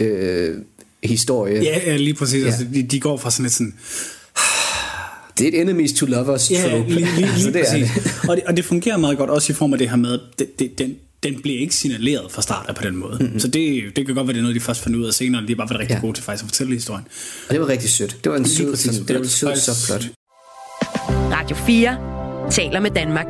E: øh, historie,
D: Ja, ja lige præcis.
E: Ja.
D: Altså, de, de går fra sådan lidt sådan...
E: det er et enemies to lovers
D: Ja,
E: trope.
D: lige, lige,
E: Altså, det er
D: præcis.
E: det.
D: Og, det, og det fungerer meget godt også i form af det her med, at det, det, den, den bliver ikke signaleret fra start af på den måde. Mm-hmm. Så det, det kan godt være, det er noget, de først fandt ud af senere, og de har bare været rigtig
E: Ja.
D: gode til faktisk at fortælle historien.
E: Og det var rigtig sødt. Det var en sød, sådan, det var en
D: Det
E: sød
D: faktisk-
E: subplot.
B: Radio 4 taler med Danmark.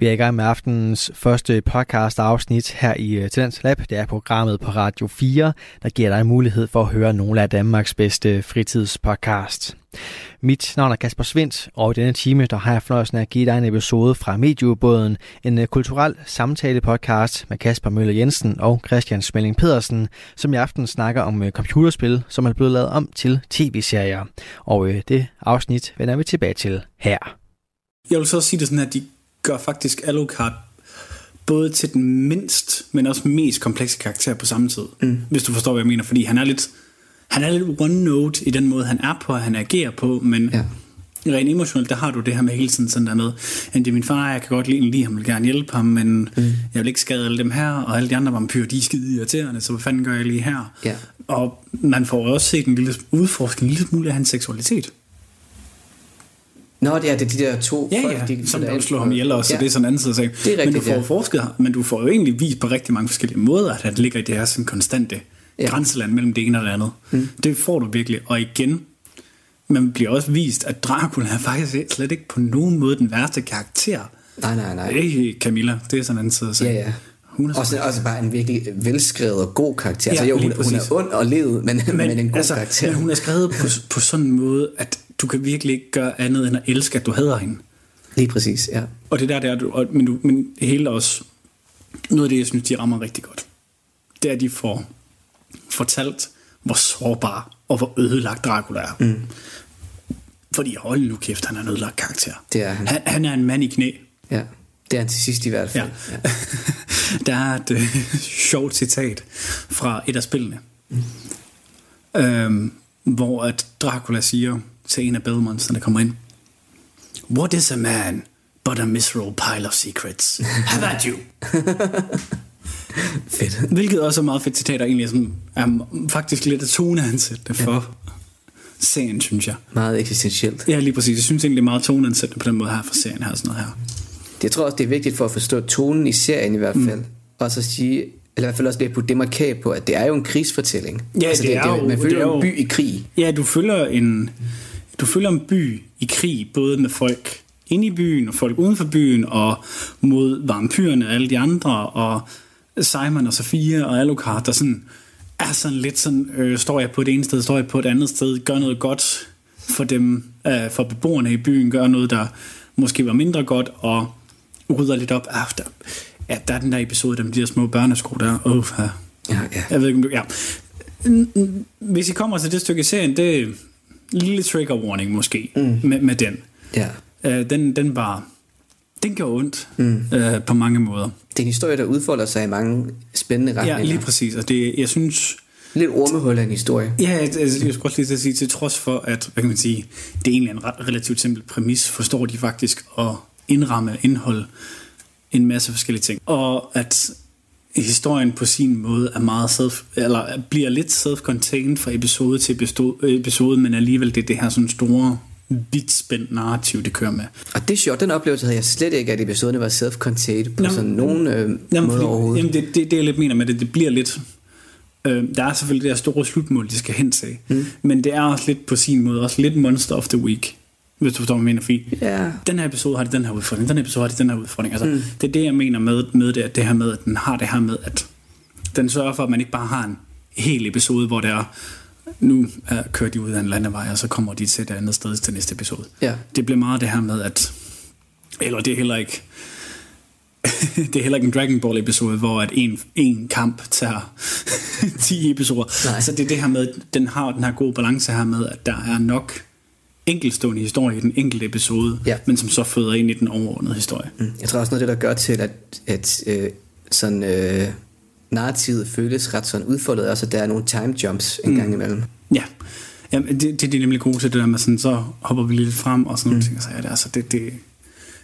C: Vi er i gang med aftenens første podcast afsnit her i øh, Talents Lab. Det er programmet på Radio 4, der giver dig mulighed for at høre nogle af Danmarks bedste fritidspodcast. Mit navn er Kasper Svindt, og i denne time der har jeg fornøjelsen af at give dig en episode fra Medieubåden, en øh, kulturel samtale-podcast med Kasper Møller Jensen og Christian Smelling Pedersen, som i aften snakker om øh, computerspil, som er blevet lavet om til tv-serier. Og øh, det afsnit vender vi tilbage til her.
D: Jeg vil så også sige det sådan, at de gør faktisk Alucard både til den mindst, men også mest komplekse karakter på samme tid. Mm. Hvis du forstår, hvad jeg mener. Fordi han er lidt, han er lidt one note i den måde, han er på, og han agerer på, men
E: Ja.
D: rent emotionelt, der har du det her med hele tiden sådan der med, at det er min far, jeg kan godt lide, lide ham, vil gerne hjælpe ham, men mm. jeg vil ikke skade alle dem her, og alle de andre vampyrer, de er skide irriterende, så hvad fanden gør jeg lige her?
E: Ja.
D: Og man får også set en lille udforskning, en lille smule af hans seksualitet.
E: Nå, det er det, de der to
D: Ja,
E: folk,
D: ja,
E: de
D: som
E: der
D: der vil slå ham ihjel også, så
E: Ja.
D: det er sådan en anden side af sagen.
E: Det er
D: men du
E: rigtigt,
D: får
E: ja.
D: forsket, men du får jo egentlig vist på rigtig mange forskellige måder, at han ligger i det her sådan konstante
E: Ja.
D: ja. grænseland mellem det ene og det andet. Mm. Det får du virkelig, og igen, man bliver også vist, at Dracula er faktisk slet ikke på nogen måde den værste karakter.
E: Nej, nej, nej.
D: Det er Camilla, det er sådan en anden side af
E: Ja,
D: sagen.
E: ja.
D: Hun er
E: Også, også bare en virkelig velskrevet og god karakter.
D: Ja,
E: Ja, altså, jo, hun, hun er ond og led, men, men, men en god
D: altså,
E: karakter.
D: Men hun er skrevet på, på sådan en måde, at du kan virkelig ikke gøre andet end at elske, at du hader hende.
E: Lige præcis, ja.
D: Og det der, det er, du, og, men, du, men hele også, noget af det, jeg synes, de rammer rigtig godt, det er, at de får fortalt, hvor sårbar og hvor ødelagt Dracula er. Mm. Fordi hold nu kæft, han er en ødelagt karakter.
E: Det er han.
D: Han, han er en mand i knæ.
E: ja. Det er han til sidst i hvert fald.
D: Ja.
E: Ja.
D: Der er et øh, sjovt citat fra et af spillene, mm. øhm, hvor at Dracula siger til en af Belmonts, der kommer ind, What is a man but a miserable pile of secrets? Have at you!
E: Fedt.
D: Hvilket også er meget fedt citat, og egentlig er, sådan, er faktisk lidt af toneansættende for ja. serien, synes jeg.
E: Meget eksistentielt.
D: Ja, lige præcis. Jeg synes egentlig, det er meget toneansættende på den måde her for serien her. Sådan noget her.
E: Jeg tror også, det er vigtigt for at forstå tonen i serien i hvert fald. Mm. Og så sige, eller i hvert fald også det på demarkere på, at det er jo en krigsfortælling.
D: Ja, altså, det, det, er jo,
E: man følger
D: det er jo,
E: en by i krig.
D: Ja, du følger en, du følger en by i krig, både med folk inde i byen, og folk uden for byen, og mod vampyrerne og alle de andre, og Simon og Sofia og Alucard, der sådan er sådan lidt sådan, øh, står jeg på det ene sted, står jeg på et andet sted, gør noget godt for dem, øh, for beboerne i byen, gør noget, der måske var mindre godt, og rydder lidt op. Ah, der, ja, der er den der episode, der med de der små børnesko der. Oh, ja.
E: Ja, ja.
D: Jeg ved ikke, om du... Ja. Hvis I kommer til det stykke i serien, det lille trigger warning måske, mm. med, med den.
E: ja.
D: Øh, den, den var... Den gjorde ondt mm. øh, på mange måder.
E: Det er en historie, der udfolder sig i mange spændende retninger.
D: Ja, lige præcis. Og det, jeg synes...
E: Lidt ormehul af en historie.
D: Ja, jeg, jeg, jeg skulle også lige til at sige, til trods for, at hvad kan man sige, det er egentlig en ret, relativt simpel præmis, forstår de faktisk at indramme indhold en masse forskellige ting. Og at historien på sin måde er meget self, eller bliver lidt self-contained fra episode til episode, episode men alligevel det er det her sådan store vidt spændt narrativ, det kører med.
E: Og det er sjovt, den oplevelse havde jeg slet ikke, at episoderne var self-contained på
D: Jamen,
E: sådan nogen øh,
D: Jamen,
E: måde
D: fordi,
E: overhovedet.
D: jamen det, det, det jeg lidt mener med det, det bliver lidt... Øh, der er selvfølgelig det her store slutmål, de skal hen til. Mm. Men det er også lidt på sin måde, også lidt Monster of the Week. Hvis du forstår, hvad jeg mener. Fordi
E: Ja.
D: den her episode har de den her udfordring, den her episode har de den her udfordring. Altså, mm. Det er det, jeg mener med, med det, at det her med, at den har det her med, at den sørger for, at man ikke bare har en hel episode, hvor det er, nu er, kører de ud af en landevej, og så kommer de til et andet sted til næste episode.
E: Ja.
D: Det bliver meget det her med, at eller det er heller ikke det er heller ikke en Dragon Ball episode, hvor at en, en kamp tager 10 episoder.
E: Nej.
D: Så det er det her med, at den har den her gode balance her med, at der er nok enkeltstående historie i den enkelte episode,
E: Ja.
D: men som så føder ind i den overordnede historie.
E: Mm. Jeg tror også noget af det, der gør til, at, at øh, sådan, øh, narrativet føles ret sådan udfoldet, er også at der er nogle time jumps en gang imellem.
D: Ja, Jamen, det, det er de nemlig gode til det der med sådan, så hopper vi lidt frem og sådan nogle ting. Så ja, det, altså, det, det,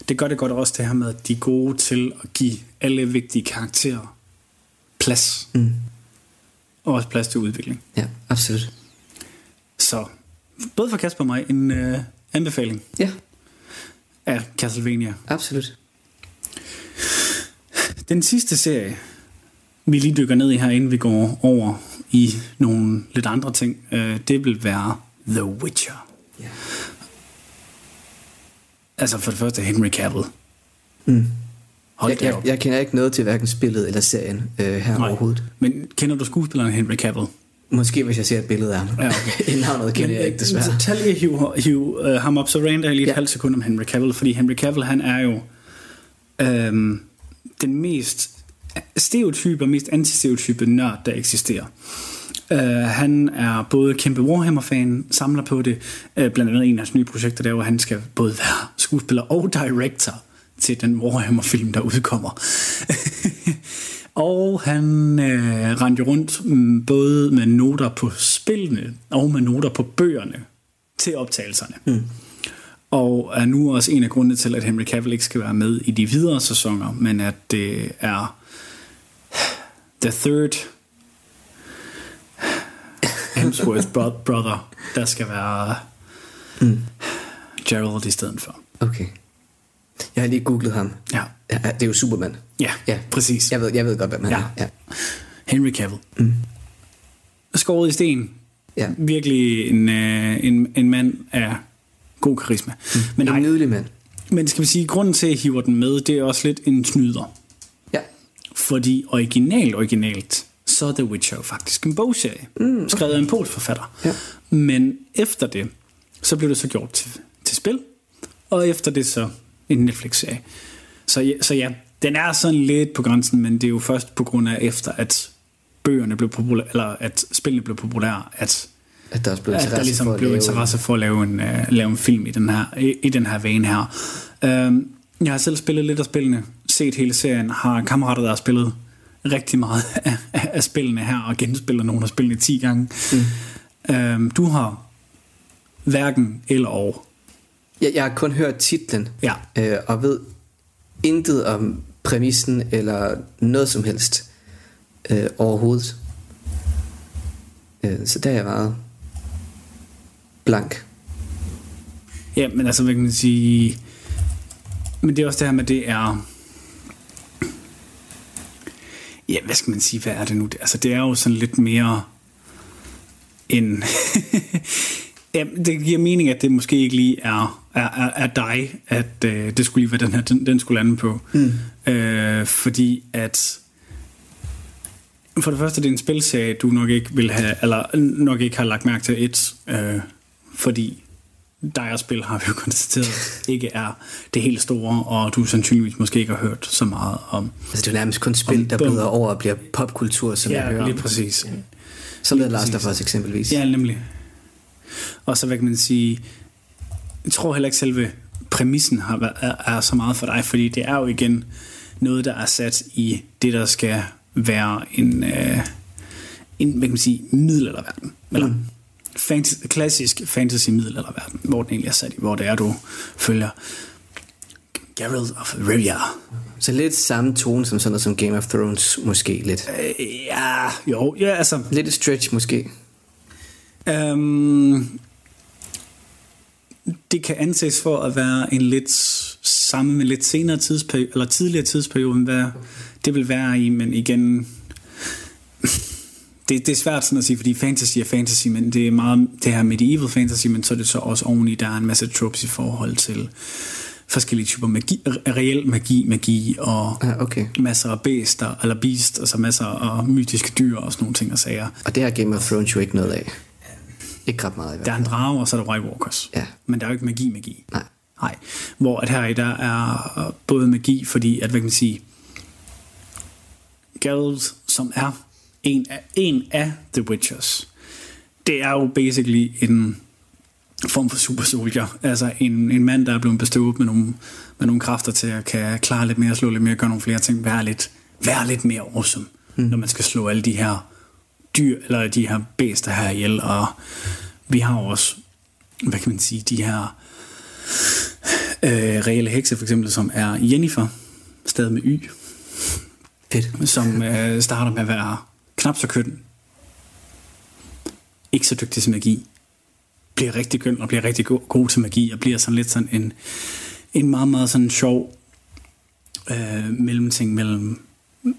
D: det gør det godt også det her med, at de er gode til at give alle vigtige karakterer plads.
E: Mm.
D: Og også plads til udvikling.
E: Ja, absolut.
D: Så både for Kasper og mig en øh, anbefaling
E: Ja,
D: af Castlevania.
E: absolut.
D: Den sidste serie, vi lige dykker ned i her, inden vi går over i nogle lidt andre ting, øh, det vil være The Witcher.
E: Ja.
D: Altså for det første Henry Cavill.
E: Mm.
D: Hold
E: Jeg, jeg, jeg kender ikke noget til hverken spillet eller serien øh, her
D: Nej.
E: overhovedet.
D: Men kender du skuespilleren Henry Cavill?
E: Måske hvis jeg ser et billede af ham.
D: Ja, okay.
E: Navnet kender jeg ikke desværre.
D: Så tag lige hiv, hiv uh, ham op, så rander jeg lige et
E: Ja.
D: halvt sekund om Henry Cavill, fordi Henry Cavill, han er jo øhm, den mest stereotype og mest antistereotype nørd, der eksisterer. Uh, han er både kæmpe Warhammer-fan, samler på det. Uh, blandt andet en af hans nye projekter, der er, hvor han skal både være skuespiller og director til den Warhammer-film, der udkommer. og han øh, rendte rundt både med noter på spillene og med noter på bøgerne til optagelserne. Mm. Og er nu også en af grundene til, at Henry Cavill ikke skal være med i de videre sæsoner, men at det er The Third Hemsworth bro- brother, der skal være mm. Gerald i stedet for.
E: Okay. Jeg har lige googlet ham.
D: Ja,
E: Ja, det er jo Superman.
D: ja, ja. præcis.
E: Jeg ved, jeg ved godt, hvem han
D: Ja.
E: er. Ja.
D: Henry Cavill. Mm. Skåret i sten.
E: Ja.
D: Virkelig en, øh, en, en mand af god karisma. Mm. Men,
E: En nydelig mand.
D: men skal vi sige, grunden til, at jeg hiver den med, det er også lidt en snyder.
E: Ja.
D: Fordi originalt, originalt, så er The Witcher jo faktisk en bogserie. Mm, okay. Skrevet af en polsk forfatter.
E: Ja.
D: Men efter det, så blev det så gjort til, til spil. Og efter det så en Netflix-serie. Så, ja- så ja, den er sådan lidt på grænsen, men det er jo først på grund af efter, at bøgerne blev populære, eller at spillene blev populære, at,
E: At der også blev
D: at
E: interesse
D: der ligesom
E: for at
D: blev interesse for at lave en, uh, lave en film i den her, i, i den her vane her. Um, jeg har selv spillet lidt af spillene, set hele serien, har kammerater, der har spillet rigtig meget af, af spillene her, og genspiller nogle af spillene 10 gange. Mm. Øhm, du har hverken eller og.
E: Jeg, jeg har kun hørt titlen,
D: Ja.
E: øh, og ved intet om præmissen eller noget som helst øh, overhovedet. Øh, så der er jeg meget blank.
D: Ja, men altså, hvad kan man sige... Men det er også det her med, det er... Ja, hvad skal man sige, hvad er det nu? Altså, det er jo sådan lidt mere en... ja, det giver mening, at det måske ikke lige er, er, er, er dig, at øh, det skulle lige være den her, den, den skulle lande på. Mm. Øh, fordi at for det første, det er en spilserie, du nok ikke vil have, eller nok ikke har lagt mærke til et, øh, fordi dig spil har vi jo konstateret ikke er det helt store, og du sandsynligvis måske ikke har hørt så meget om.
E: Altså det er jo nærmest kun spil, der bløder over og bliver popkultur, som jeg hører
D: lige
E: om.
D: præcis.
E: Som The Last of Us eksempelvis.
D: Ja, nemlig. Og så hvad kan man sige, jeg tror heller ikke selve præmissen har, været- er, er så meget for dig, fordi det er jo igen noget, der er sat i det, der skal være en, øh, en hvad kan man sige, middelalderverden. Eller mm. fantasy, klassisk fantasy middelalderverden, hvor den egentlig er sat i, hvor det er, du følger Geralt of Rivia.
E: Så lidt samme tone som sådan noget som Game of Thrones måske lidt.
D: Øh, ja, jo, ja, altså,
E: Lidt et stretch måske.
D: Øhm, det kan anses for at være en lidt samme med lidt senere tidsperiode, eller tidligere tidsperiode, end hvad det vil være i, men igen, det, det er svært sådan at sige, fordi fantasy er fantasy, men det er meget det her medieval fantasy, men så er det så også oveni, der er en masse tropes i forhold til forskellige typer magi, reel magi, magi og
E: Ah, okay.
D: masser af bæster, eller beast, altså masser af mytiske dyr og sådan nogle ting og sager.
E: Og det har Game of Thrones jo ikke noget af. Ikke ret meget i hvert
D: Der er
E: fald.
D: en drage, og så er der White Walkers.
E: Ja.
D: Men der er jo ikke magi-magi.
E: Nej.
D: Nej. Hvor at her i der er både magi, fordi at, hvad kan man sige, Geralt, som er en af, en af The Witchers, det er jo basically en form for super soldier. Altså en, en mand, der er blevet bestået med nogle, med nogle kræfter til at kan klare lidt mere, slå lidt mere, gøre nogle flere ting, være lidt, være lidt mere awesome, mm. når man skal slå alle de her dyr, eller de her bæster her ihjel, og vi har også, hvad kan man sige, de her øh, reelle hekse, for eksempel, som er Jennifer, stadig med Y,
E: Fedt.
D: som øh, starter med at være knap så køn, ikke så dygtig til magi, bliver rigtig køn og bliver rigtig go- god til magi, og bliver sådan lidt sådan en, en meget, meget sådan sjov øh, mellemting mellem,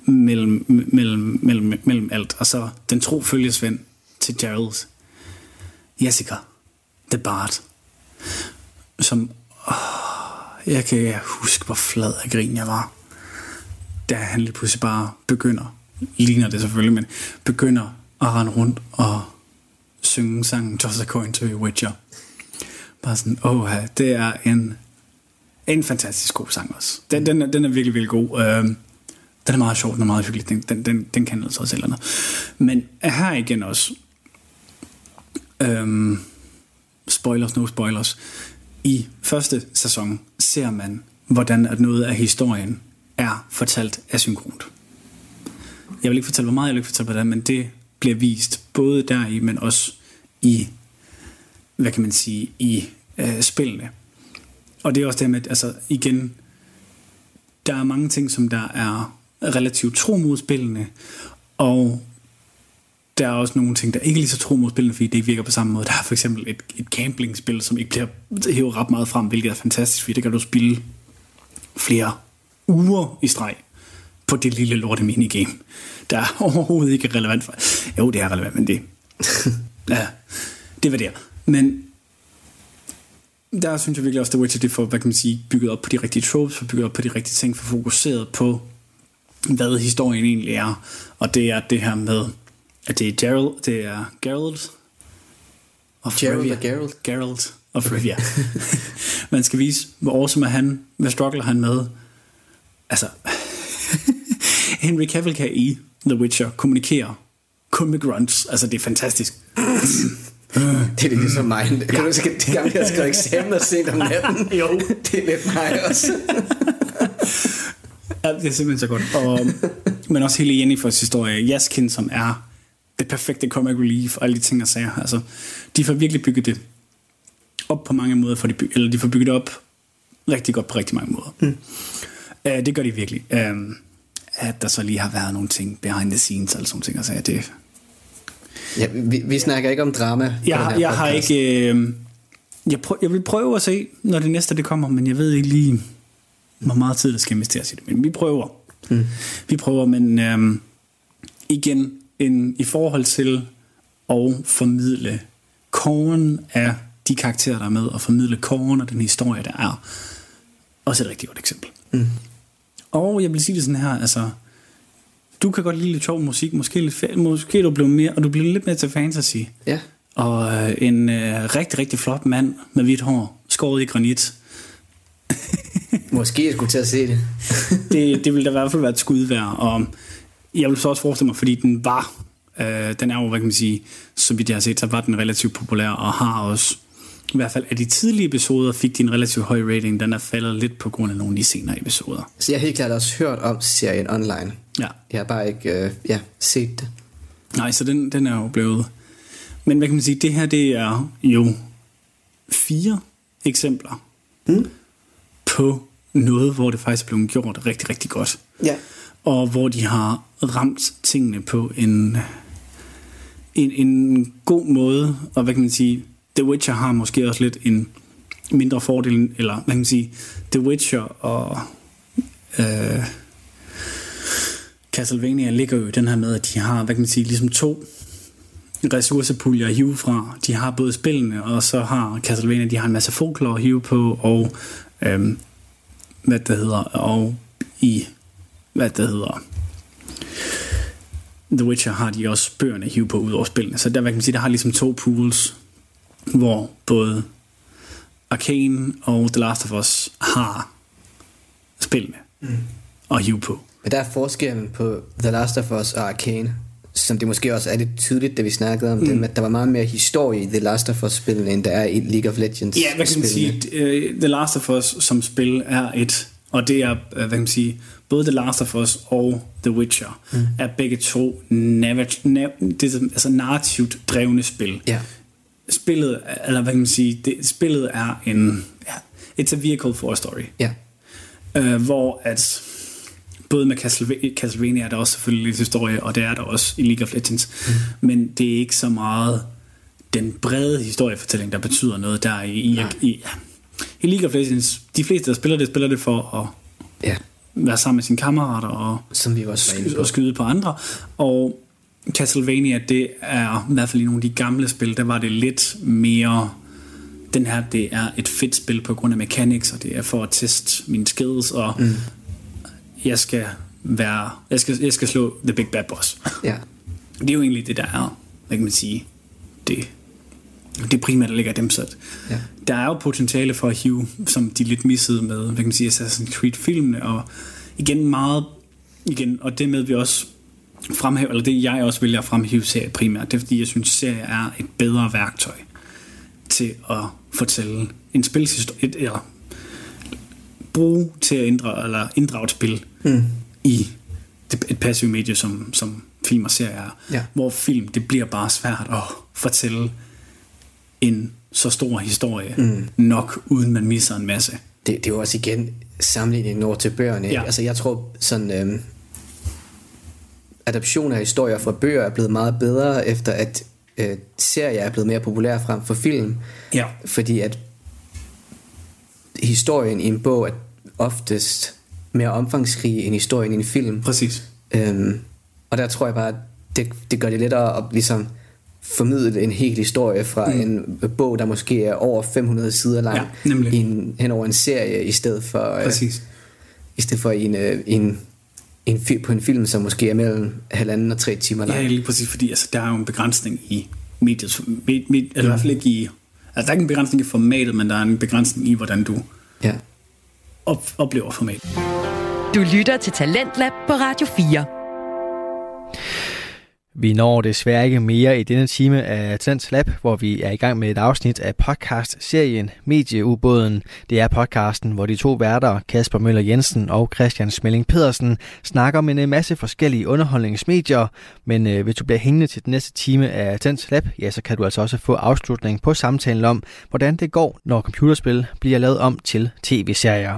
D: mellem, mellem, mellem, mellem alt. Og så den tro følgesvend til Gerald, Jessica, The Bard, som åh, jeg kan huske, hvor flad af grin jeg var, da han lige pludselig bare begynder, ligner det selvfølgelig, men begynder at rende rundt og synge sangen Toss a Coin to a Witcher. Bare sådan, åh, det er en, en fantastisk god sang også. Den, den, er, den er virkelig, virkelig god. Øhm, den er meget sjov, den er meget hyggelig, den, den, den, den kan altså også eller andet. Men her igen også, øhm, spoilers, no spoilers, i første sæson ser man, hvordan at noget af historien er fortalt asynkront. Jeg vil ikke fortælle, hvor meget jeg vil ikke fortælle, hvordan, men det bliver vist både deri, men også i, hvad kan man sige, i øh, spillene. Og det er også det med, altså igen, der er mange ting, som der er relativt tro mod spillene, og der er også nogle ting, der ikke er lige så tro mod spillene, fordi det ikke virker på samme måde. Der er for eksempel et, et gambling-spil, som ikke bliver hævet ret meget frem, hvilket er fantastisk, fordi det kan du spille flere uger i streg på det lille lorte minigame, der er overhovedet ikke relevant for. Jo, det er relevant, men det... ja, det var der. Men der synes jeg virkelig også, at The Witcher, det får, hvad kan man sige, bygget op på de rigtige tropes, for bygget op på de rigtige ting, for fokuseret på, hvad historien egentlig er. Og det er det her med, at det er Gerald, det er Geralt of
E: Geralt
D: Rivia.
E: og Geralt?
D: Geralt of Rivia. Man skal vise, hvor awesome er han, hvad struggler han med. Altså, Henry Cavill kan i The Witcher kommunikere kun med grunts. Altså, det er fantastisk.
E: Det er lidt ligesom mig. Kan du huske, det gamle, jeg skrev eksamener sent om natten?
D: Jo.
E: Det er lidt mig også.
D: Ja, det er simpelthen så godt. Og, men også hele Jennifers historie. Jaskin, som er det perfekte comic relief og alle de ting og sager. Altså, de får virkelig bygget det op på mange måder, for de, by- eller de får bygget det op rigtig godt på rigtig mange måder. Mm. Uh, det gør de virkelig. Uh, at der så lige har været nogle ting behind the scenes, og sådan ting og sager, det,
E: Ja, vi, vi snakker ikke om drama. på
D: jeg, jeg har ikke... Øh, jeg, prøv, jeg vil prøve at se, når det næste det kommer, men jeg ved ikke lige, hvor meget tid der skal investeres i det. Men vi prøver. Mm. Vi prøver, men øh, igen, en, i forhold til at formidle koren af de karakterer, der er med, og formidle koren af den historie, der er, også et rigtig godt eksempel. Mm. Og jeg vil sige det sådan her, altså, du kan godt lide lidt sjov musik, måske, lidt, måske du blev mere, og du bliver lidt mere til fantasy.
E: Ja,
D: Og øh, en øh, rigtig, rigtig flot mand med hvidt hår, skåret i granit.
E: Måske jeg skulle til at se det.
D: Det, det ville da i hvert fald være et skud værd. Og jeg vil så også forestille mig, fordi den var, øh, den er jo, hvad kan man sige, så vidt jeg har set, så var den relativt populær, og har også, i hvert fald af de tidlige episoder, fik de en relativt høj rating. Den er faldet lidt på grund af nogle af de senere episoder.
E: Så jeg har helt klart også hørt om serien online.
D: Ja.
E: Jeg har bare ikke øh, ja, set det.
D: Nej, så den, den er jo blevet... Men hvad kan man sige, det her det er jo fire eksempler mm. på noget, hvor det faktisk er blevet gjort rigtig, rigtig godt.
E: Ja.
D: Og hvor de har ramt tingene på en, en, en god måde. Og hvad kan man sige, The Witcher har måske også lidt en mindre fordel, eller hvad kan man sige, The Witcher og øh, Castlevania ligger jo i den her med, at de har, hvad kan man sige, ligesom to ressourcepuljer at hive fra. De har både spillene, og så har Castlevania, de har en masse folklore at hive på, og øhm, hvad det hedder, og i, hvad det hedder, The Witcher har de også bøgerne at hive på ud over spillene. Så der, hvad kan man sige, der har ligesom to pools, hvor både Arcane og The Last of Us har spillene mm. at hive på.
E: Men der er forskellen på The Last of Us og Arcane, som det måske også er lidt tydeligt, da vi snakkede om mm. det, at der var meget mere historie i The Last of Us-spillene, end der er i League of Legends
D: Ja, hvad kan man sige? uh, The Last of Us som spil er et, og det er, uh, hvad kan man sige, både The Last of Us og The Witcher mm. er begge to narrat- nav- det, er, altså narrativt drevne spil.
E: Ja.
D: Spillet, er- eller hvad kan man sige, det, spillet er en, ja, it's a vehicle for a story.
E: Ja.
D: Uh, hvor at både med Castlevania, er der også selvfølgelig lidt historie, og det er der også i League of Legends, mm. men det er ikke så meget den brede historiefortælling, der betyder noget der i, i, i, ja. i League of Legends. De fleste, der spiller det, spiller det for at
E: Ja,
D: være sammen med sine kammerater og,
E: som vi også var inde
D: sky-
E: på.
D: og skyde på andre. Og Castlevania, det er i hvert fald i nogle af de gamle spil, der var det lidt mere den her, det er et fedt spil på grund af mechanics, og det er for at teste mine skills, og mm. Jeg skal være, jeg skal, jeg skal slå The Big Bad Boss.
E: Ja.
D: Det er jo egentlig det, der er, hvad kan man sige, det, det primært, der ligger i dem sæt.
E: Ja.
D: Der er jo potentiale for at hive, som de lidt missede med, hvad kan man sige, Assassin's Creed-filmene, og igen meget, igen, og det med vi også fremhæver, eller det jeg også vælger at fremhæve serie primært, det er fordi, jeg synes, serie er et bedre værktøj til at fortælle en spilshistorie, eller bruge til at inddrage, eller inddrage et spil mm. i et passivt medie, som, som film og serier er.
E: Ja.
D: Hvor film, det bliver bare svært at fortælle en så stor historie mm. nok, uden man misser en masse.
E: Det, det er jo også igen sammenligningen over til bøgerne.
D: Ja.
E: Altså jeg tror sådan øhm, adaption af historier fra bøger er blevet meget bedre efter at øh, serier er blevet mere populære frem for film.
D: Ja.
E: Fordi at historien i en bog er oftest mere omfangsrig end historien i en film.
D: Præcis.
E: Øhm, og der tror jeg bare, det, det gør det lettere at ligesom formidle en hel historie fra mm. en bog, der måske er over 500 sider lang,
D: Ja, nemlig.
E: i en, hen over en serie, i stedet for, øh,
D: Præcis.
E: i stedet for i en, øh, en, en, fi- på en film, som måske er mellem halvanden og tre timer lang.
D: Ja, lige præcis, fordi altså, der er jo en begrænsning i mediet, med, med, eller i hvert fald ikke i, altså der er ikke en begrænsning i formatet, men der er en begrænsning i, hvordan du
E: Ja
D: op, oplever format.
B: Du lytter til Talentlab på Radio 4.
C: Vi når desværre ikke mere i denne time af Tens Lab, hvor vi er i gang med et afsnit af podcast-serien Medieubåden. Det er podcasten, hvor de to værter, Kasper Møller Jensen og Christian Smelling Pedersen, snakker om en masse forskellige underholdningsmedier. Men øh, hvis du bliver hængende til den næste time af Tens Lab, ja, så kan du altså også få afslutning på samtalen om, hvordan det går, når computerspil bliver lavet om til tv-serier.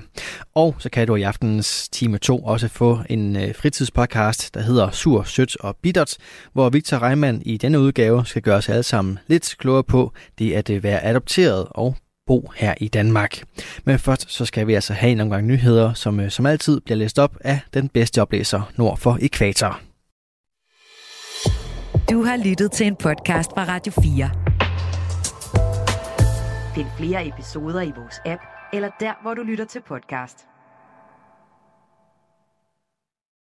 C: Og så kan du i aftenens time 2 også få en øh, fritidspodcast, der hedder Sur, Sødt og Bittert, hvor Victor Reimann i denne udgave skal gøre os alle sammen lidt klogere på det at øh, være adopteret og bo her i Danmark. Men først så skal vi altså have en omgang nyheder, som øh, som altid bliver læst op af den bedste oplæser nord for ekvator.
B: Du har lyttet til en podcast fra Radio 4.
F: Find flere episoder i vores app, eller der, hvor du lytter til podcast.